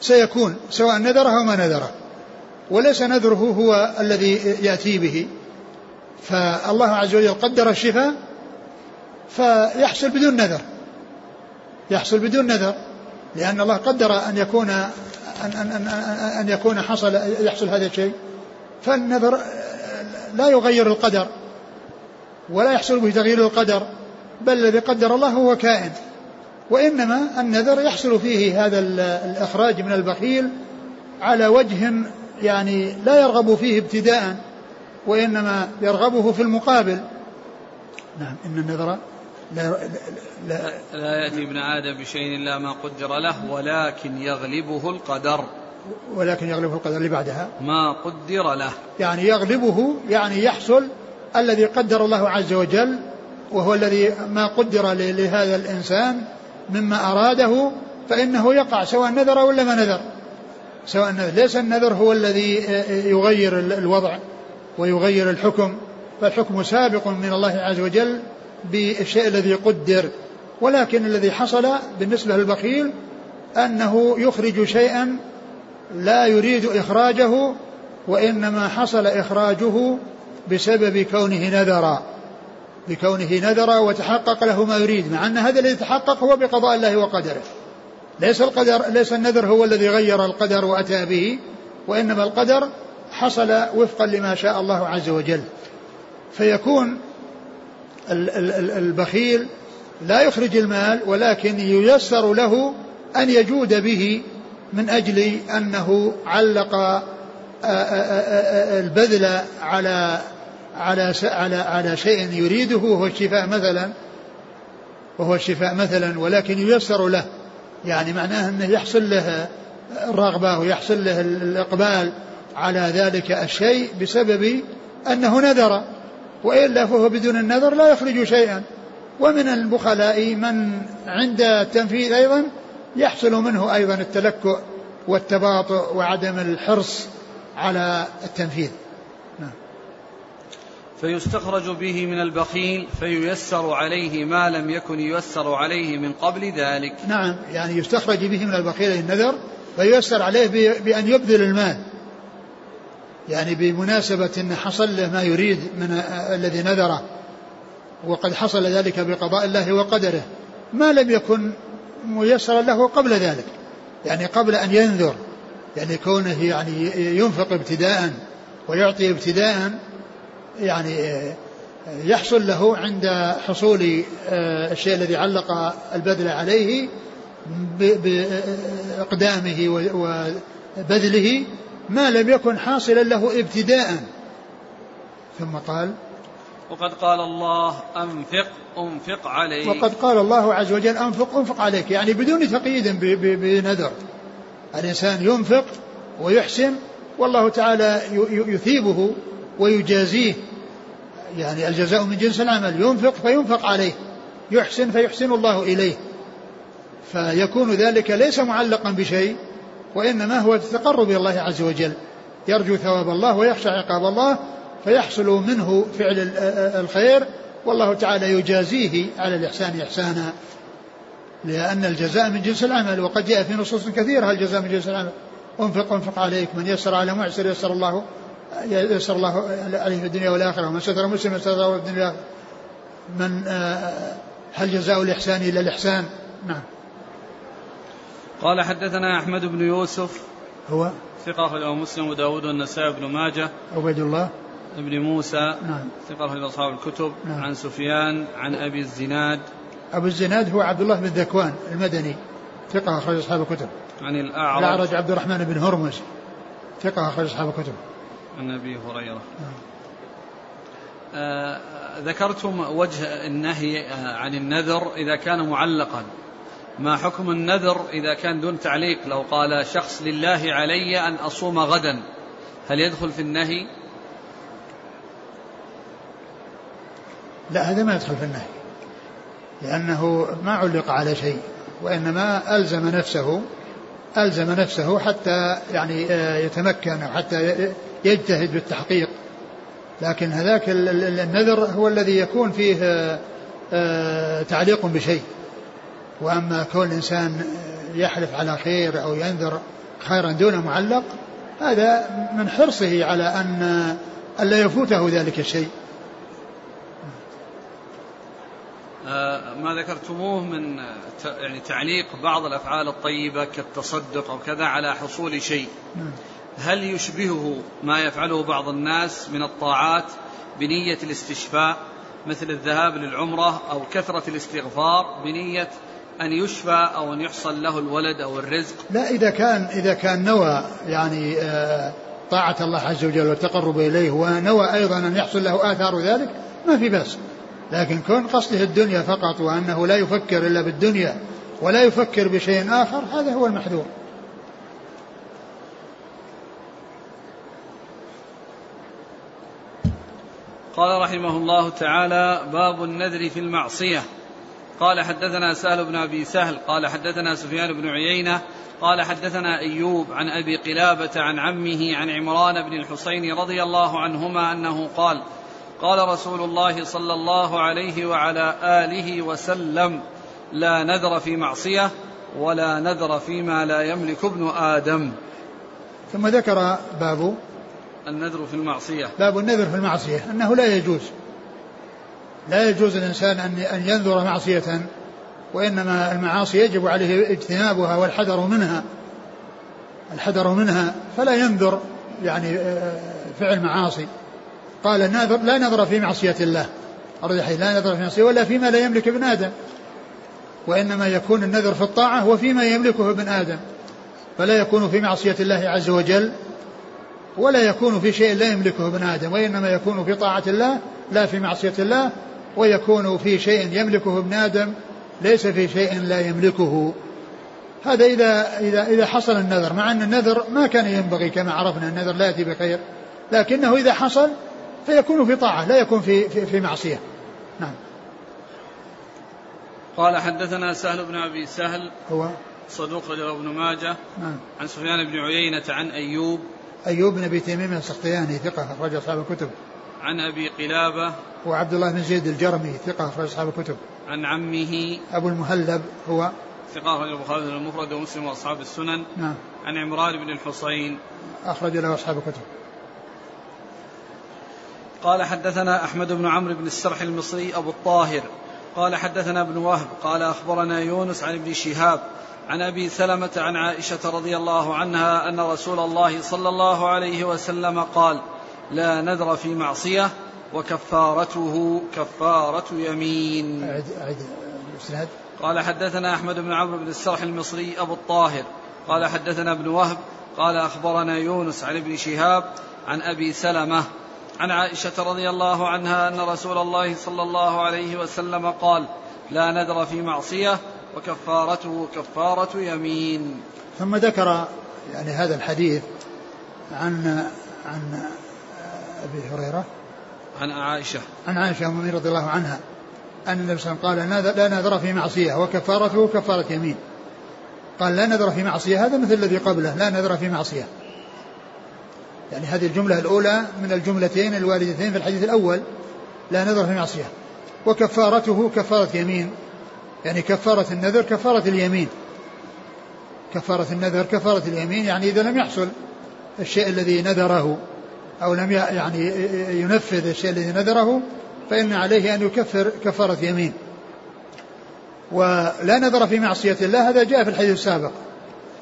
سيكون سواء نذره أو ما نذره. وليس نذره هو الذي يأتي به. فالله عز وجل قدر الشفاء فيحصل بدون نذر. يحصل بدون نذر. لأن الله قدر أن يكون أن أن أن, أن يكون حصل يحصل هذا الشيء. فالنذر لا يغير القدر ولا يحصل به تغيير القدر بل الذي قدر الله هو كائن. وإنما النذر يحصل فيه هذا الإخراج من البخيل على وجه يعني لا يرغب فيه ابتداء وإنما يرغبه في المقابل. نعم إن النذر لا, لا, لا. يأتي ابن آدم بشيء إلا ما قدر له ولكن يغلبه القدر. ولكن يغلبه القدر اللي بعدها. ما قدر له. يعني يغلبه يعني يحصل الذي قدر الله عز وجل وهو الذي ما قدر لهذا الإنسان مما أراده فإنه يقع سواء نذر ولا ما نذر. سواء نذر ليس النذر هو الذي يغير الوضع ويغير الحكم. فالحكم سابق من الله عز وجل بالشيء الذي قدر ولكن الذي حصل بالنسبة للبخيل أنه يخرج شيئا لا يريد إخراجه وإنما حصل إخراجه بسبب كونه نذرا بكونه نذر وتحقق له ما يريد مع أن هذا الذي تحقق هو بقضاء الله وقدره. ليس القدر ليس النذر هو الذي غير القدر وأتى به وإنما القدر حصل وفقا لما شاء الله عز وجل. فيكون البخيل لا يخرج المال ولكن ييسر له أن يجود به من أجل أنه علق البذل على على على على شيء يريده وهو الشفاء مثلا وهو الشفاء مثلا ولكن ييسر له. يعني معناه أنه يحصل له الرغبة ويحصل له الإقبال على ذلك الشيء بسبب أنه نذر. وإلا فهو بدون النذر لا يخرج شيئا. ومن البخلاء من عند التنفيذ أيضا يحصل منه أيضا التلكؤ والتباطؤ وعدم الحرص على التنفيذ. نعم. فيستخرج به من البخيل فييسر عليه ما لم يكن ييسر عليه من قبل ذلك. نعم يعني يستخرج به من البخيل النذر فييسر عليه بأن يبذل المال. يعني بمناسبة أن حصل له ما يريد من الذي نذره وقد حصل ذلك بقضاء الله وقدره ما لم يكن ميسرا له قبل ذلك يعني قبل أن ينذر يعني كونه يعني ينفق ابتداء ويعطي ابتداء يعني يحصل له عند حصول آه، الشيء الذي علق البذل عليه بإقدامه وبذله ما لم يكن حاصلا له ابتداء. ثم قال وقد قال الله أنفق أنفق عليك. وقد قال الله عز وجل أنفق أنفق عليك. يعني بدون تقييد بنذر. الإنسان ينفق ويحسن والله تعالى يثيبه ويجازيه. يعني الجزاء من جنس العمل ينفق فينفق عليه يحسن فيحسن الله إليه. فيكون ذلك ليس معلقا بشيء. وإنما هو التقرب إلى الله عز وجل. يرجو ثواب الله ويخشى عقاب الله فيحصل منه فعل الخير والله تعالى يجازيه على الإحسان إحسانا. لأن الجزاء من جنس العمل وقد جاء في نصوص كثيرة الجزاء من جنس العمل؟ انفق انفق عليك من يسر على معسر يسر الله يسر الله عليه في الدنيا والآخرة ومن ستر مسلم الله في الدنيا من هل جزاء الإحسان إلا الإحسان؟ نعم. قال حدثنا أحمد بن يوسف. هو؟ ثقة أخرجه مسلم وداود والنسائي بن ماجه. عبيد الله. بن موسى. نعم. ثقة أخرج أصحاب الكتب. نعم. عن سفيان عن أبي الزناد. أبو الزناد هو عبد الله بن ذكوان المدني. ثقة أخرج أصحاب الكتب. عن الأعرج. الأعرج عبد الرحمن بن هرمز. ثقة أخرج أصحاب الكتب. عن أبي هريرة. نعم. آه ذكرتم وجه النهي آه، عن النذر إذا كان معلقا. ما حكم النذر إذا كان دون تعليق؟ لو قال شخص لله علي أن أصوم غدا هل يدخل في النهي؟ لا هذا ما يدخل في النهي لأنه ما علق على شيء وإنما ألزم نفسه ألزم نفسه حتى يعني آه، يتمكن حتى يجتهد بالتحقيق. لكن هذاك النذر هو الذي يكون فيه آه، تعليق بشيء. وأما كون الإنسان يحلف على خير أو ينذر خيرا دون معلق هذا من حرصه على أن ألا يفوته ذلك الشيء آه، ما ذكرتموه من يعني تعليق بعض الأفعال الطيبة كالتصدق أو كذا على حصول شيء نعم. هل يشبهه ما يفعله بعض الناس من الطاعات بنية الاستشفاء مثل الذهاب للعمرة أو كثرة الاستغفار بنية أن يشفى أو أن يحصل له الولد أو الرزق؟ لا إذا كان إذا كان نوى يعني آه، طاعة الله عز وجل والتقرب إليه ونوى أيضا أن يحصل له آثار ذلك ما في بأس. لكن كون قصده الدنيا فقط وأنه لا يفكر إلا بالدنيا ولا يفكر بشيء آخر هذا هو المحذور. قال رحمه الله تعالى باب النذر في المعصية. قال حدثنا سهل بن أبي سهل قال حدثنا سفيان بن عيينة قال حدثنا أيوب عن أبي قلابة عن عمه عن عمران بن الحسين رضي الله عنهما أنه قال قال رسول الله صلى الله عليه وعلى آله وسلم لا نذر في معصية ولا نذر فيما لا يملك ابن آدم. ثم ذكر باب النذر في المعصية. باب النذر في المعصية أنه لا يجوز. لا يجوز الإنسان أن ينذر معصية وإنما المعاصي يجب عليه اجتنابها والحذر منها. الحذر منها فلا ينذر يعني آه، فعل معاصي. قال الناظر لا نظر في معصية الله. الرجحي لا نظر في معصية ولا فيما لا يملك ابن آدم. وإنما يكون النذر في الطاعة وفيما يملكه ابن آدم. فلا يكون في معصية الله عز وجل ولا يكون في شيء لا يملكه ابن آدم وإنما يكون في طاعة الله لا في معصية الله ويكون في شيء يملكه ابن آدم ليس في شيء لا يملكه. هذا إذا إذا إذا حصل النذر مع أن النذر ما كان ينبغي كما عرفنا النذر لا يأتي بخير لكنه إذا حصل فيكون في طاعة لا يكون في في, في معصية. نعم. قال حدثنا سهل بن أبي سهل هو؟ صدوق رجل ابن ماجه. نعم. عن سفيان بن عيينة عن أيوب. أيوب بن أبي تميم السختياني ثقة أخرج أصحاب الكتب. عن أبي قلابة وعبد الله بن زيد الجرمي ثقة أخرج أصحاب الكتب. عن عمه أبو المهلب هو ثقة أخرج البخاري المفرد ومسلم وأصحاب السنن. نعم. عن عمران بن الحصين. أخرج له أصحاب الكتب. قال حدثنا أحمد بن عمرو بن السرح المصري أبو الطاهر. قال حدثنا ابن وهب قال أخبرنا يونس عن ابن شهاب عن أبي سلمة عن عائشة رضي الله عنها أن رسول الله صلى الله عليه وسلم قال لا نذر في معصية وكفارته كفارة يمين. أعد أعد الإسناد قال حدثنا أحمد بن عمرو بن السرح المصري أبو الطاهر. قال حدثنا ابن وهب. قال أخبرنا يونس عن ابن شهاب عن أبي سلمة عن عائشة رضي الله عنها أن رسول الله صلى الله عليه وسلم قال لا نذر في معصية وكفارته كفارة يمين. ثم ذكر يعني هذا الحديث عن عن أبي هريرة عن عائشة. عن عائشة ام رضي الله عنها أن النبي صلى الله عليه وسلم قال لا نذر في معصية وكفارته كفارة يمين. قال لا نذر في معصية هذا مثل الذي قبله لا نذر في معصية. يعني هذه الجملة الأولى من الجملتين الواردتين في الحديث الأول لا نذر في معصية. وكفارته كفارة يمين. يعني كفارة النذر كفارة اليمين. كفارة النذر كفارة اليمين يعني إذا لم يحصل الشيء الذي نذره. أو لم يعني ينفذ الشيء الذي نذره فإن عليه أن يكفر كفارة يمين. ولا نذر في معصية الله هذا جاء في الحديث السابق.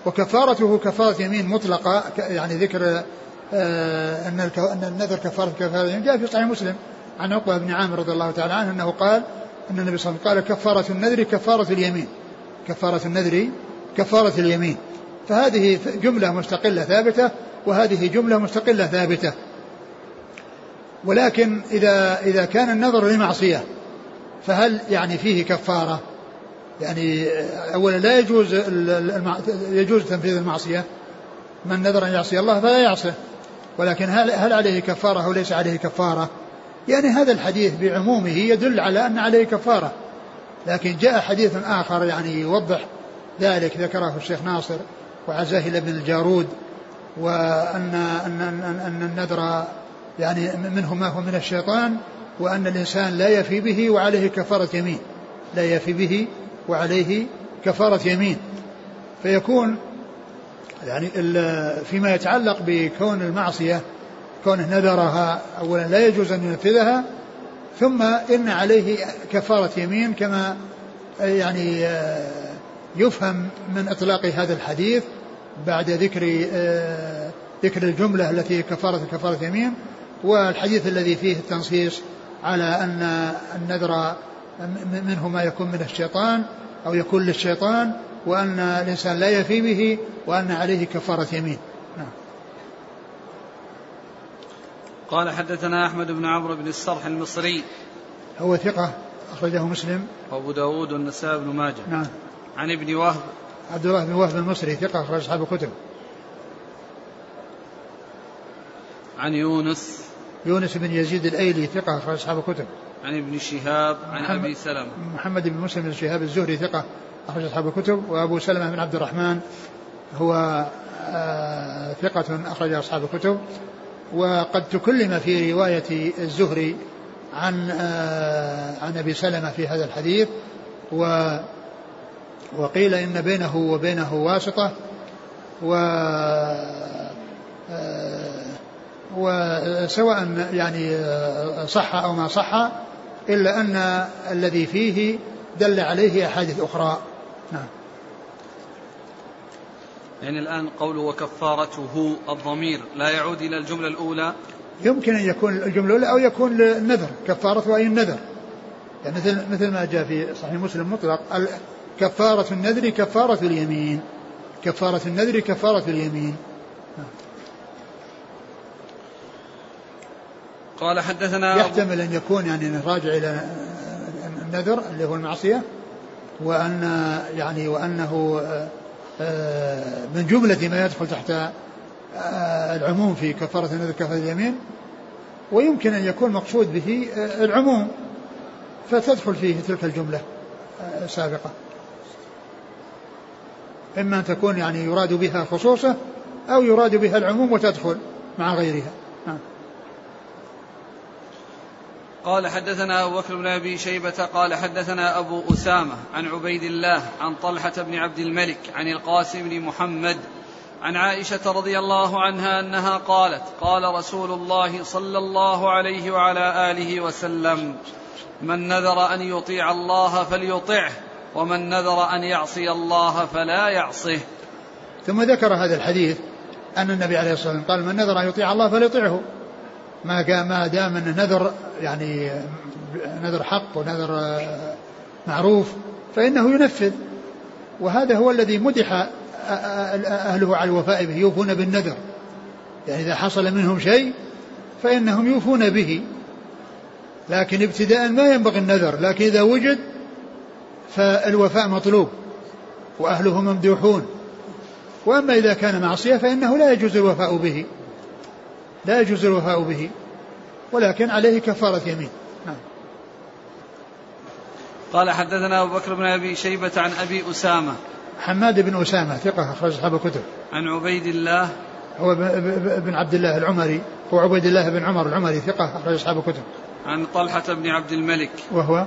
وكفارته كفارة يمين مطلقة يعني ذكر آه، أن أن النذر كفارة كفارة يمين. جاء في صحيح مسلم عن عقبة بن عامر رضي الله تعالى عنه أنه قال أن النبي صلى الله عليه وسلم قال كفارة النذر كفارة اليمين. كفارة النذر كفارة اليمين. فهذه جملة مستقلة ثابتة وهذه جملة مستقلة ثابتة. ولكن إذا إذا كان النظر لمعصية فهل يعني فيه كفارة؟ يعني أولا لا يجوز يجوز تنفيذ المعصية. من نذر أن يعصي الله فلا يعصيه ولكن هل هل عليه كفارة أو ليس عليه كفارة؟ يعني هذا الحديث بعمومه يدل على أن عليه كفارة. لكن جاء حديث آخر يعني يوضح ذلك ذكره الشيخ ناصر وعزاهل بن الجارود. وأن أن أن, أن النذر يعني منه ما هو من الشيطان وأن الإنسان لا يفي به وعليه كفارة يمين. لا يفي به وعليه كفارة يمين. فيكون يعني فيما يتعلق بكون المعصية كونه نذرها أولا لا يجوز أن ينفذها ثم إن عليه كفارة يمين كما يعني آه، يفهم من إطلاق هذا الحديث بعد ذكر آه، ذكر الجملة التي كفارة كفارة يمين والحديث الذي فيه التنصيص على أن النذر منه ما يكون من الشيطان أو يكون للشيطان وأن الإنسان لا يفي به وأن عليه كفارة يمين. نعم. قال حدثنا أحمد بن عمرو بن الصرح المصري. هو ثقة أخرجه مسلم. وأبو داود والنسائي بن ماجه. نعم. عن ابن وهب عبد الله بن وهب المصري ثقة أخرج أصحاب الكتب. عن يونس. يونس بن يزيد الأيلي ثقة أخرج أصحاب الكتب. عن ابن شهاب عن أبي سلمة. محمد بن مسلم بن شهاب الزهري ثقة أخرج أصحاب الكتب. وأبو سلمة بن عبد الرحمن هو آه ثقة أخرج أصحاب الكتب. وقد تكلم في رواية الزهري عن آه، عن أبي سلمة في هذا الحديث. و وقيل إن بينه وبينه واسطة و آه، وسواء يعني آه، صح أو ما صح إلا أن الذي فيه دل عليه أحاديث أخرى. نعم. يعني الآن قوله وكفارته الضمير لا يعود إلى الجملة الأولى؟ يمكن أن يكون الجملة الأولى أو يكون النذر كفارة أي النذر. يعني مثل مثل ما جاء في صحيح مسلم مطلق كفارة النذر كفارة اليمين. كفارة النذر كفارة اليمين. قال حدثنا يحتمل أن يكون يعني راجع إلى النذر اللي هو المعصية وأن يعني وأنه آه، من جملة ما يدخل تحت آه، العموم في كفارة النذر كفارة اليمين ويمكن أن يكون مقصود به آه، العموم. فتدخل فيه تلك الجملة السابقة إما أن تكون يعني يراد بها خصوصه أو يراد بها العموم وتدخل مع غيرها. قال حدثنا أبو بكر بن أبي شيبة قال حدثنا أبو أسامة عن عبيد الله عن طلحة بن عبد الملك عن القاسم بن محمد عن عائشة رضي الله عنها أنها قالت قال رسول الله صلى الله عليه وعلى آله وسلم من نذر أن يطيع الله فليطعه ومن نذر أن يعصي الله فلا يعصه. ثم ذكر هذا الحديث أن النبي عليه الصلاة والسلام قال من نذر أن يطيع الله فليطعه ما ما دام انه نذر يعني نذر حق ونذر معروف فإنه ينفذ. وهذا هو الذي مدح أهله على الوفاء به يوفون بالنذر. يعني إذا حصل منهم شيء فإنهم يوفون به. لكن ابتداء ما ينبغي النذر لكن إذا وجد فالوفاء مطلوب واهله ممدوحون. وأما إذا كان معصية فإنه لا يجوز الوفاء به لا يجوز الوفاء به ولكن عليه كفارة يمين. نعم. قال حدثنا أبو بكر بن أبي شيبة عن أبي أسامة. حماد بن أسامة ثقة أخرج أصحاب الكتب. عن عبيد الله. هو بن عبد الله العمري هو عبيد الله بن عمر العمري ثقة أخرج أصحاب الكتب. عن طلحة بن عبد الملك. وهو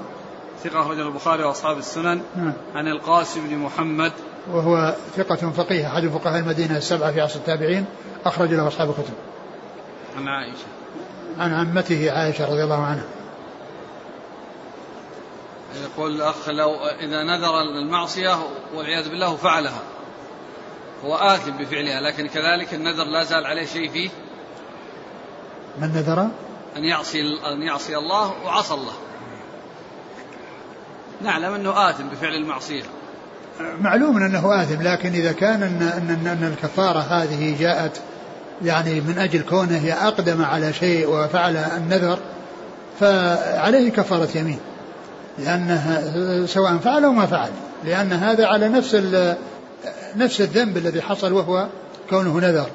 ثقة أخرج البخاري وأصحاب السنن. نعم. عن القاسم بن محمد. وهو ثقة فقيه أحد فقهاء المدينة السبعة في عصر التابعين أخرج له أصحاب الكتب. عن عائشة. عن عمته عائشة رضي الله عنها. يقول الأخ لو إذا نذر المعصية والعياذ بالله فعلها. هو آثم بفعلها لكن كذلك النذر لا زال عليه شيء فيه. من نذر؟ أن يعصي أن يعصي الله وعصى الله. نعلم أنه آثم بفعل المعصية. معلوم أنه آثم لكن إذا كان أن, أن, أن الكفارة هذه جاءت يعني من أجل كونه أقدم على شيء وفعل النذر فعليه كفارة يمين. لأنه سواء فعل أو ما فعل. لأن هذا على نفس نفس الذنب الذي حصل وهو كونه نذر.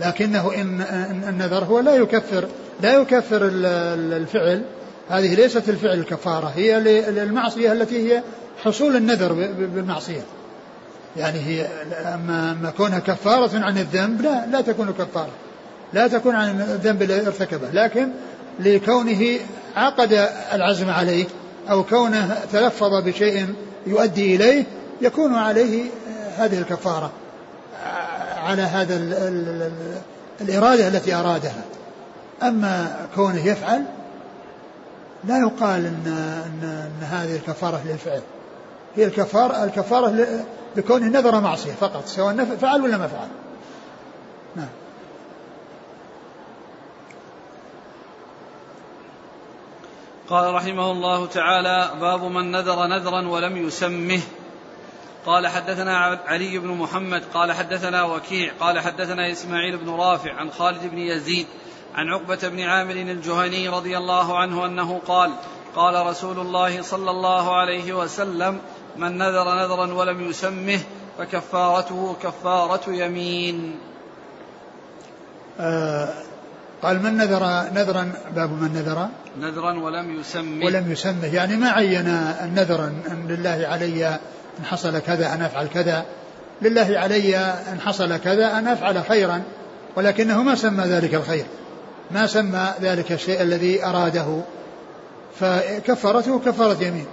لكنه إن النذر هو لا يكفر لا يكفر الفعل هذه ليست الفعل الكفارة هي للمعصية التي هي حصول النذر بالمعصية. يعني هي أما, أما كونها كفارة عن الذنب لا لا تكون كفارة. لا تكون عن الذنب الذي ارتكبه. لكن لكونه عقد العزم عليه أو كونه تلفظ بشيء يؤدي إليه يكون عليه هذه الكفارة على هذا ال ال الإرادة التي أرادها. أما كونه يفعل لا يقال إن, إن, إن هذه الكفارة للفعل هي الكفارة الكفارة بكونه نذر معصية فقط سواء فعل ولا ما فعل. نعم. قال رحمه الله تعالى باب من نذر نذرا ولم يسمه. قال حدثنا علي بن محمد قال حدثنا وكيع قال حدثنا إسماعيل بن رافع عن خالد بن يزيد عن عقبة بن عامر الجهني رضي الله عنه أنه قال قال رسول الله صلى الله عليه وسلم من نذر نذرا ولم يسمه فكفارته كفارة يمين. آه قال من نذر نذرا باب من نذر؟ نذرا ولم يسمه. ولم يسمه يعني ما عين النذر أن لله علي إن حصل كذا أن أفعل كذا. لله علي إن حصل كذا أن أفعل خيرا ولكنه ما سمى ذلك الخير. ما سمى ذلك الشيء الذي أراده فكفارته كفارة يمين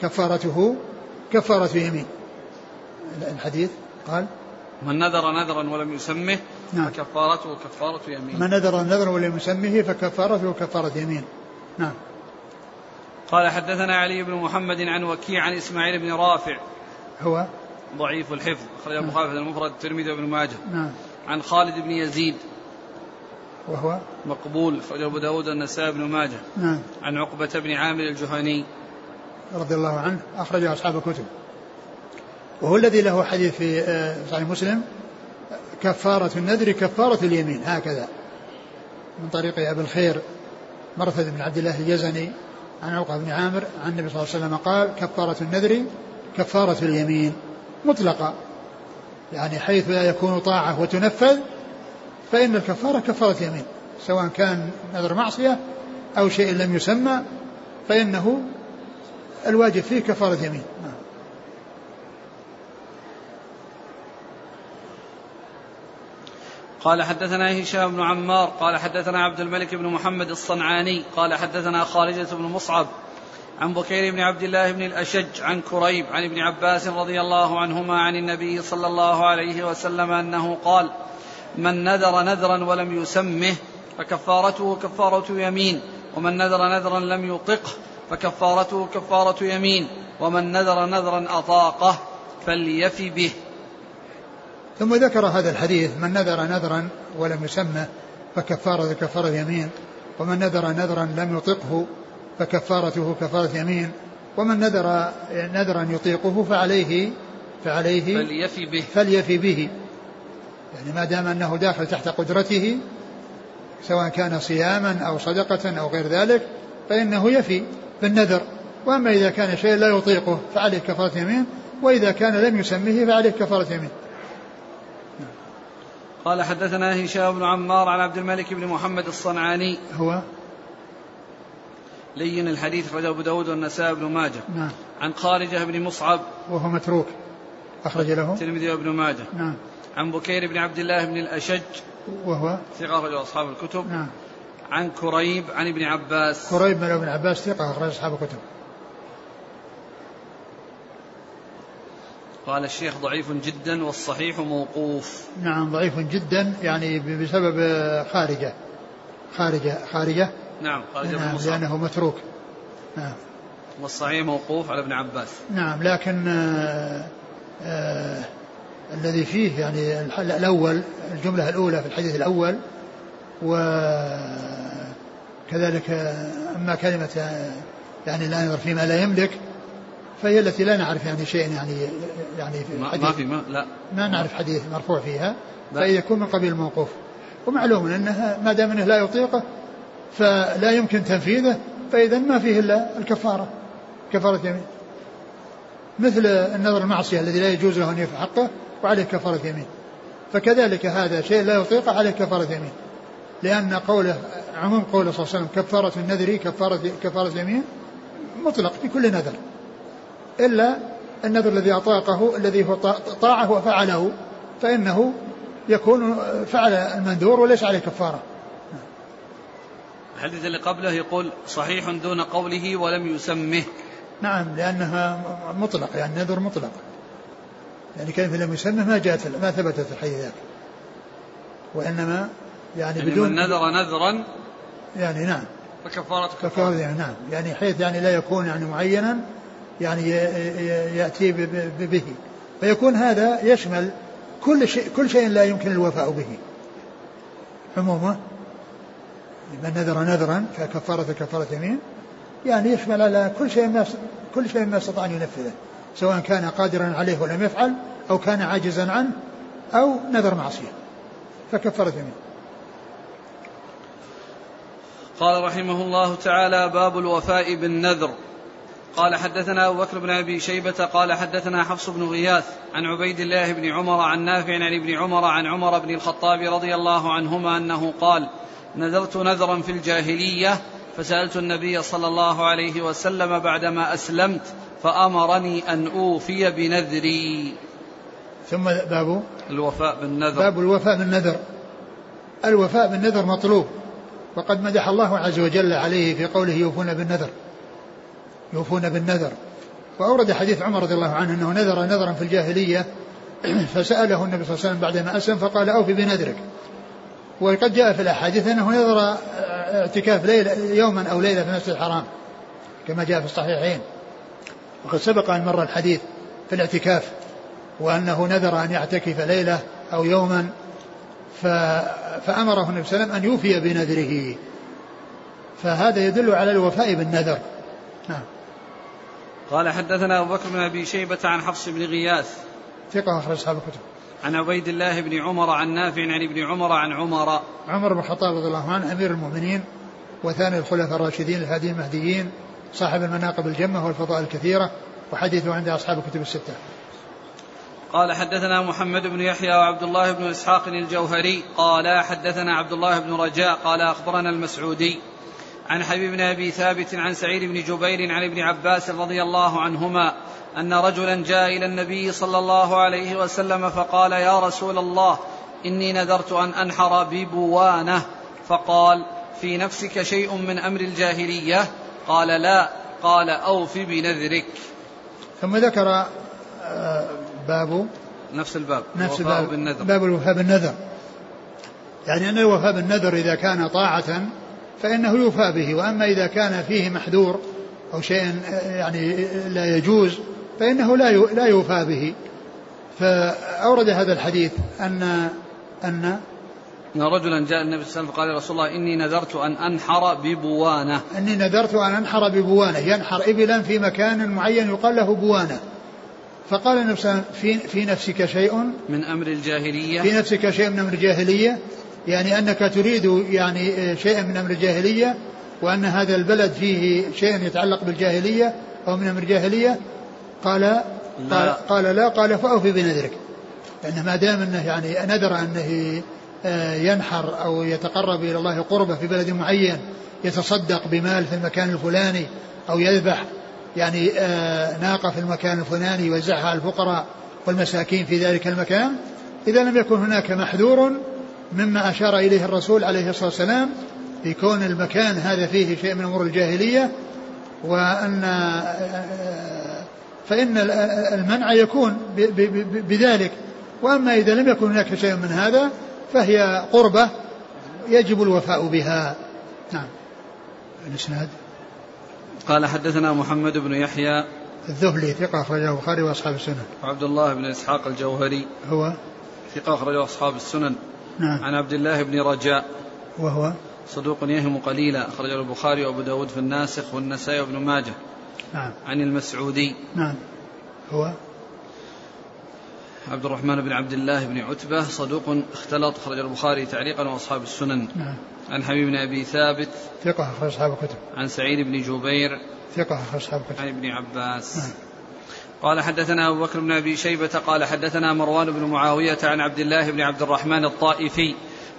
كفارته كفارة يمين. الحديث قال من نذر نذرا ولم يسمه نعم. فكفارته كفارة يمين. من نذر نذرا ولم يسمه فكفارته كفارة يمين. نعم. قال حدثنا علي بن محمد عن وكيع عن إسماعيل بن رافع. هو؟ ضعيف الحفظ. أخرج البخاري في المفرد الترمذي وابن ماجه. نعم. عن خالد بن يزيد. وهو مقبول أخرج أبو داود النسائي بن ماجه. نعم. عن عقبة بن عامر الجهني. رضي الله عنه أخرجه أصحاب الكتب. وهو الذي له حديث في آه، صحيح مسلم كفارة النذر كفارة اليمين هكذا. من طريق أبي الخير مرثد بن عبد الله الجزني عن عقبة بن عامر عن النبي صلى الله عليه وسلم قال كفارة النذر كفارة اليمين. مطلقة. يعني حيث لا يكون طاعة وتنفذ فإن الكفارة كفارة يمين سواء كان نذر معصية أو شيء لم يسمى فإنه الواجب فيه كفارة يمين. قال حدثنا هشام بن عمار قال حدثنا عبد الملك بن محمد الصنعاني قال حدثنا خالدة بن مصعب عن بكير بن عبد الله بن الأشج عن كريب عن ابن عباس رضي الله عنهما عن النبي صلى الله عليه وسلم أنه قال من نذر نذرا ولم يسمه فكفارته كفارة يمين ومن نذر نذرا لم يطقه فكفارته كفارة يمين ومن نذر نذرا أطاقه فليف به. ثم ذكر هذا الحديث من نذر نذرا ولم يسمه فكفارة كفارة يمين ومن نذر نذرا لم يطقه فكفارته كفارة يمين ومن نذر نذرا يطيقه فعليه فعليه فليفي به. فليفي به. يعني ما دام أنه داخل تحت قدرته سواء كان صياما أو صدقة أو غير ذلك فإنه يفي بالنذر. وأما إذا كان شيء لا يطيقه فعليه كفارة يمين وإذا كان لم يسمه فعليه كفارة يمين. قال حدثنا هشام بن عمار عن عبد الملك بن محمد الصنعاني. هو؟ لين الحديث أخرجه أبو داود والنسائي بن ماجه. نعم. عن خارجة بن مصعب. وهو متروك. أخرج له. الترمذي وابن ماجه. نعم. عن بكير بن عبد الله بن الأشج وهو؟ ثقة أخرجه أصحاب الكتب. نعم. عن كريب عن ابن عباس. كريب من ابن عباس ثقة أخرج أصحاب الكتب. قال الشيخ ضعيف جدا والصحيح موقوف. نعم ضعيف جدا يعني بسبب خارجة. خارجة خارجة. نعم خارجة نعم بن لأنه متروك. نعم. والصحيح موقوف على ابن عباس. نعم لكن آه آه الذي فيه يعني الأول الجملة الأولى في الحديث الأول وكذلك أما كلمة يعني لا ينظر فيما لا يملك فهي التي لا نعرف يعني شيء يعني يعني في ما, الحديث. ما في ما لا. ما نعرف حديث مرفوع فيها. فيكون من قبيل الموقوف. ومعلوم أنها ما دام أنه لا يطيقه فلا يمكن تنفيذه فإذا ما فيه إلا الكفارة كفارة يمين مثل النظر المعصية الذي لا يجوز له أن يفعل حقه وعليه كفارة يمين فكذلك هذا شيء لا يطيقه عليه كفارة يمين لأن قوله عموم قوله صلى الله عليه وسلم كفارة النذر كفارة كفارة يمين مطلق في كل نذر. إلا النذر الذي أطاقه الذي هو طا- طاعة وفعله فإنه يكون فعل المنذور وليس عليه كفارة. الحديث اللي قبله يقول صحيح دون قوله ولم يسمه؟ نعم لأنها مطلق يعني نذر مطلق. يعني كلمة لم يسمه ما جاءت ما ثبتت في الحديث ذاك. وإنما يعني يعني بدون من نذر نذرا يعني نعم. فكفارة كفارة. يعني نعم. يعني حيث يعني لا يكون يعني معينا يعني يأتي به. فيكون هذا يشمل كل شيء كل شيء لا يمكن الوفاء به. عموما من نذر نذرا فكفارة كفارة يمين يعني يشمل على كل شيء ما كل شيء ما استطاع أن ينفذه. سواء كان قادرا عليه ولم يفعل أو كان عاجزا عنه أو نذر معصية. فكفارة يمين قال رحمه الله تعالى باب الوفاء بالنذر. قال حدثنا أبو بكر بن أبي شيبة قال حدثنا حفص بن غياث عن عبيد الله بن عمر عن نافع عن ابن عمر عن عمر بن الخطاب رضي الله عنهما أنه قال نذرت نذرا في الجاهلية فسألت النبي صلى الله عليه وسلم بعدما أسلمت. فأمرني أن أوفي بنذري. ثم باب؟ الوفاء بالنذر. باب الوفاء بالنذر. الوفاء بالنذر مطلوب. وقد مدح الله عز وجل عليه في قوله يوفون بالنذر. يوفون بالنذر. وأورد حديث عمر رضي الله عنه أنه نذر نذرا في الجاهلية. (clears throat) فسأله النبي صلى الله عليه وسلم بعدما أسلم فقال أوفي بنذرك. وقد جاء في الأحاديث أنه نذر اعتكاف ليلة يوما أو ليلة في المسجد الحرام كما جاء في الصحيحين. وقد سبق أن مر الحديث في الاعتكاف وأنه نذر أن يعتكف ليلة أو يوما فأمره النبي صلى الله عليه وسلم أن يوفي بنذره. فهذا يدل على الوفاء بالنذر. نعم. قال حدثنا أبو بكر بن أبي شيبة عن حفص بن غياث. ثقة أخرج أصحاب الكتب. عن عبيد الله بن عمر عن نافع عن ابن عمر عن عمر. عمر بن الخطاب رضي الله عنه أمير المؤمنين وثاني الخلفاء الراشدين الهادي المهديين صاحب المناقب الجمة والفضائل الكثيرة وحديثه عند أصحاب الكتب الستة. قال حدثنا محمد بن يحيى وعبد الله بن إسحاق الجوهري. قال حدثنا عبد الله بن رجاء. قال أخبرنا المسعودي عن حبيب بن أبي ثابت عن سعيد بن جبير عن ابن عباس رضي الله عنهما أن رجلا جاء إلى النبي صلى الله عليه وسلم فقال يا رسول الله إني نذرت أن أنحر ببوانة. فقال في نفسك شيء من أمر الجاهلية؟ قال لا قال أوف بنذرك. ثم ذكر آه، باب. نفس الباب نفس الباب. بالنذر. باب الوفاء بالنذر. يعني أن الوفاء بالنذر إذا كان طاعة فإنه يوفى به. وأما إذا كان فيه محذور أو شيء يعني لا يجوز فإنه لا لا يوفى به. فأورد هذا الحديث أن أن أن رجلا جاء النبي صلى الله عليه وسلم فقال يا رسول الله إني نذرت أن أنحر ببوانة. إني نذرت أن أنحر ببوانة ينحر إبلا في مكان معين يقال له بوانة. فقال النبي صلى الله عليه وسلم في, في نفسك شيء؟ من أمر الجاهلية. في نفسك شيء من أمر الجاهلية؟ يعني أنك تريد يعني شيئا من أمر الجاهلية وأن هذا البلد فيه شيء يتعلق بالجاهلية أو من أمر الجاهلية؟ قال لا. قال, قال لا قال فأوفي بنذرك. لأنه ما دام أنه يعني نذر أنه آه، ينحر أو يتقرب إلى الله قربة في بلد معين يتصدق بمال في المكان الفلاني أو يذبح يعني آه، ناقة في المكان الفلاني يوزعها على الفقراء والمساكين في ذلك المكان. إذا لم يكن هناك محذور مما أشار إليه الرسول عليه الصلاة والسلام في كون المكان هذا فيه شيء من أمور الجاهلية وأن آه، فإن المنع يكون بذلك. وأما إذا لم يكن هناك شيء من هذا فهي قربة يجب الوفاء بها. نعم. الإسناد. قال حدثنا محمد بن يحيى. الذهلي ثقة أخرجه البخاري وأصحاب السنن. وعبد الله بن إسحاق الجوهري. هو؟ ثقة أخرجه أصحاب السنن. نعم. عن عبد الله بن رجاء. وهو؟ صدوق يهم قليلا أخرجه البخاري وأبو داود في الناسخ والنسائي وابن ماجه. نعم. عن المسعودي. نعم. هو؟ عبد الرحمن بن عبد الله بن عتبة صدوق اختلط خرج البخاري تعليقا وأصحاب السنن. نعم. عن حبيب بن أبي ثابت. ثقة أخرج أصحاب الكتب. عن سعيد بن جبير. ثقة أخرج أصحاب الكتب. عن ابن عباس. نعم. قال حدثنا أبو بكر بن أبي شيبة قال حدثنا مروان بن معاوية عن عبد الله بن عبد الرحمن الطائفي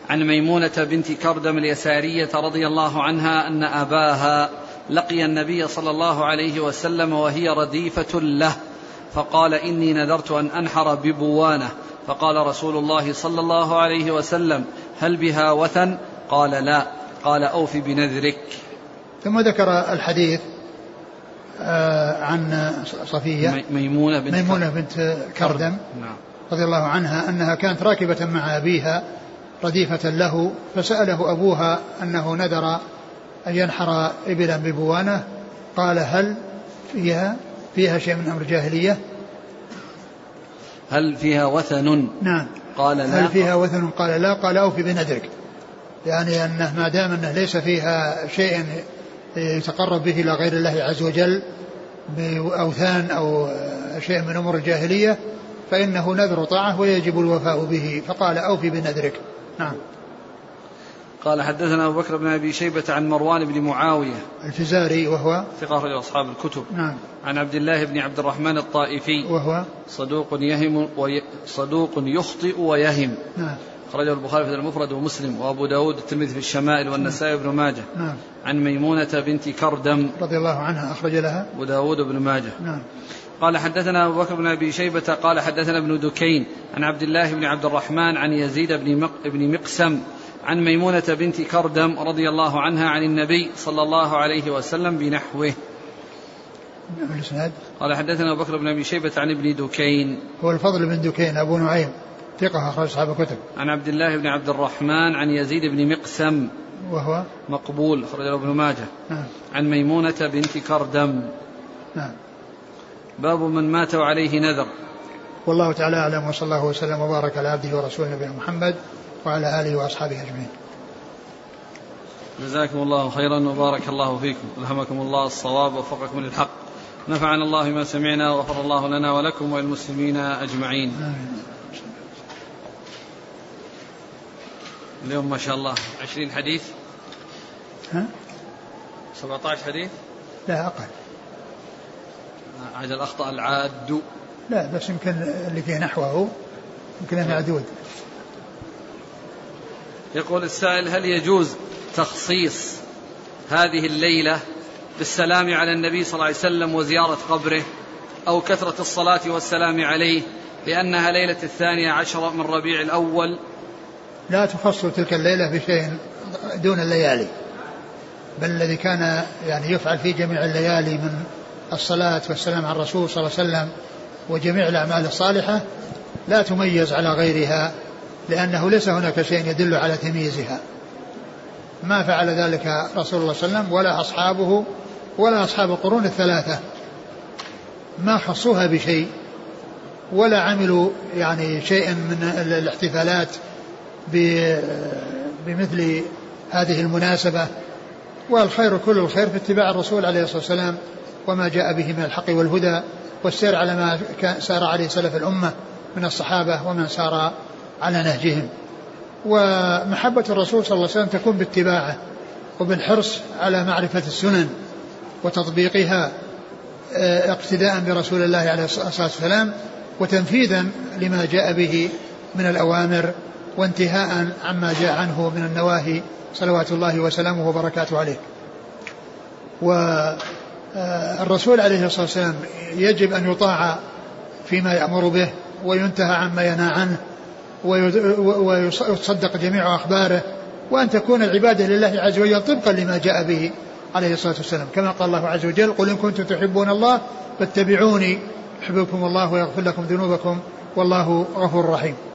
عن ميمونة بنت كردم اليسارية رضي الله عنها أن أباها لقي النبي صلى الله عليه وسلم وهي رديفة له. فقال إني نذرت أن أنحر ببوانة. فقال رسول الله صلى الله عليه وسلم هل بها وثن؟ قال لا. قال أوف بنذرك. ثم ذكر الحديث آه، عن صفية ميمونة بنت ميمونة بنت كردم نعم. رضي الله عنها أنها كانت راكبة مع أبيها رديفة له فسأله أبوها أنه نذر أن ينحر إبلا ببوانة. قال هل فيها؟ فيها شيء من أمر الجاهلية؟ هل فيها وثن؟ نعم. قال لا. هل فيها وثن؟ قال لا. قال أوفي بنذرك. يعني أنه ما دام أنه ليس فيها شيء يتقرب به إلى غير الله عز وجل بأوثان أو شيء من أمور الجاهلية فإنه نذر طاعة ويجب الوفاء به. فقال أوفي بنذرك. نعم. قال حدثنا أبو بكر بن أبي شيبة عن مروان بن معاوية. الفزاري وهو ثقة أخرج أصحاب الكتب. نعم. عن عبد الله بن عبد الرحمن الطائفي. وهو صدوق يهم وي صدوق يخطئ ويهم. نعم. أخرجه البخاري في المفرد ومسلم وأبو داود الترمذي في الشمائل والنسائي بن ماجه. نعم. عن ميمونة بنت كردم. رضي الله عنها أخرج لها. أبو داود بن ماجه. نعم. قال حدثنا أبو بكر بن أبي شيبة قال حدثنا ابن دكين عن عبد الله بن عبد الرحمن عن يزيد بن, مق بن مقسم. عن ميمونة بنت كردم رضي الله عنها عن النبي صلى الله عليه وسلم بنحوه. قال حدثنا أبو بكر بن أبي شيبة عن ابن دكين. هو الفضل بن دكين أبو نعيم ثقة أخرج أصحاب الكتب. عن عبد الله بن عبد الرحمن عن يزيد بن مقسم. وهو؟ مقبول أخرجه ابن ماجه. نعم. عن ميمونة بنت كردم. نعم. باب من مات وعليه نذر. والله تعالى أعلم وصلى الله وسلم وبارك على عبده ورسوله نبينا محمد. وعلى آله وأصحابه أجمعين. جزاكم الله خيرا وبارك الله فيكم. ألهمكم الله الصواب ووفقكم للحق. نفعنا الله بما سمعنا وغفر الله لنا ولكم وللمسلمين أجمعين. آمين. اليوم ما شاء الله عشرين حديث. ها؟ 17 حديث. لا أقل. عاد الأخطاء العاد. لا بس يمكن اللي فيه نحوه يمكن معدود يقول السائل هل يجوز تخصيص هذه الليلة بالسلام على النبي صلى الله عليه وسلم وزيارة قبره أو كثرة الصلاة والسلام عليه لأنها ليلة الثانية عشر من ربيع الأول؟ لا تخص تلك الليلة بشيء دون الليالي بل الذي كان يعني يفعل في جميع الليالي من الصلاة والسلام على الرسول صلى الله عليه وسلم وجميع الأعمال الصالحة لا تميز على غيرها. لأنه ليس هناك شيء يدل على تمييزها. ما فعل ذلك رسول الله صلى الله عليه وسلم ولا أصحابه ولا أصحاب القرون الثلاثة. ما خصوها بشيء ولا عملوا يعني شيئا من الاحتفالات بمثل هذه المناسبة. والخير كل الخير في اتباع الرسول عليه الصلاة والسلام وما جاء به من الحق والهدى والسير على ما سار عليه سلف الأمة من الصحابة ومن سار على نهجهم. ومحبة الرسول صلى الله عليه وسلم تكون باتباعه وبالحرص على معرفة السنن وتطبيقها آه، اقتداء برسول الله عليه الصلاة والسلام وتنفيذا لما جاء به من الأوامر وانتهاء عما جاء عنه من النواهي صلوات الله وسلامه وبركاته عليه. والرسول عليه الصلاة والسلام يجب أن يطاع فيما يأمر به وينتهى عما ينهى عنه. ويصدق جميع أخباره وأن تكون العبادة لله عز وجل طبقا لما جاء به عليه الصلاة والسلام. كما قال الله عز وجل قل إن كنتم تحبون الله فاتبعوني يحببكم الله ويغفر لكم ذنوبكم والله غفور رحيم.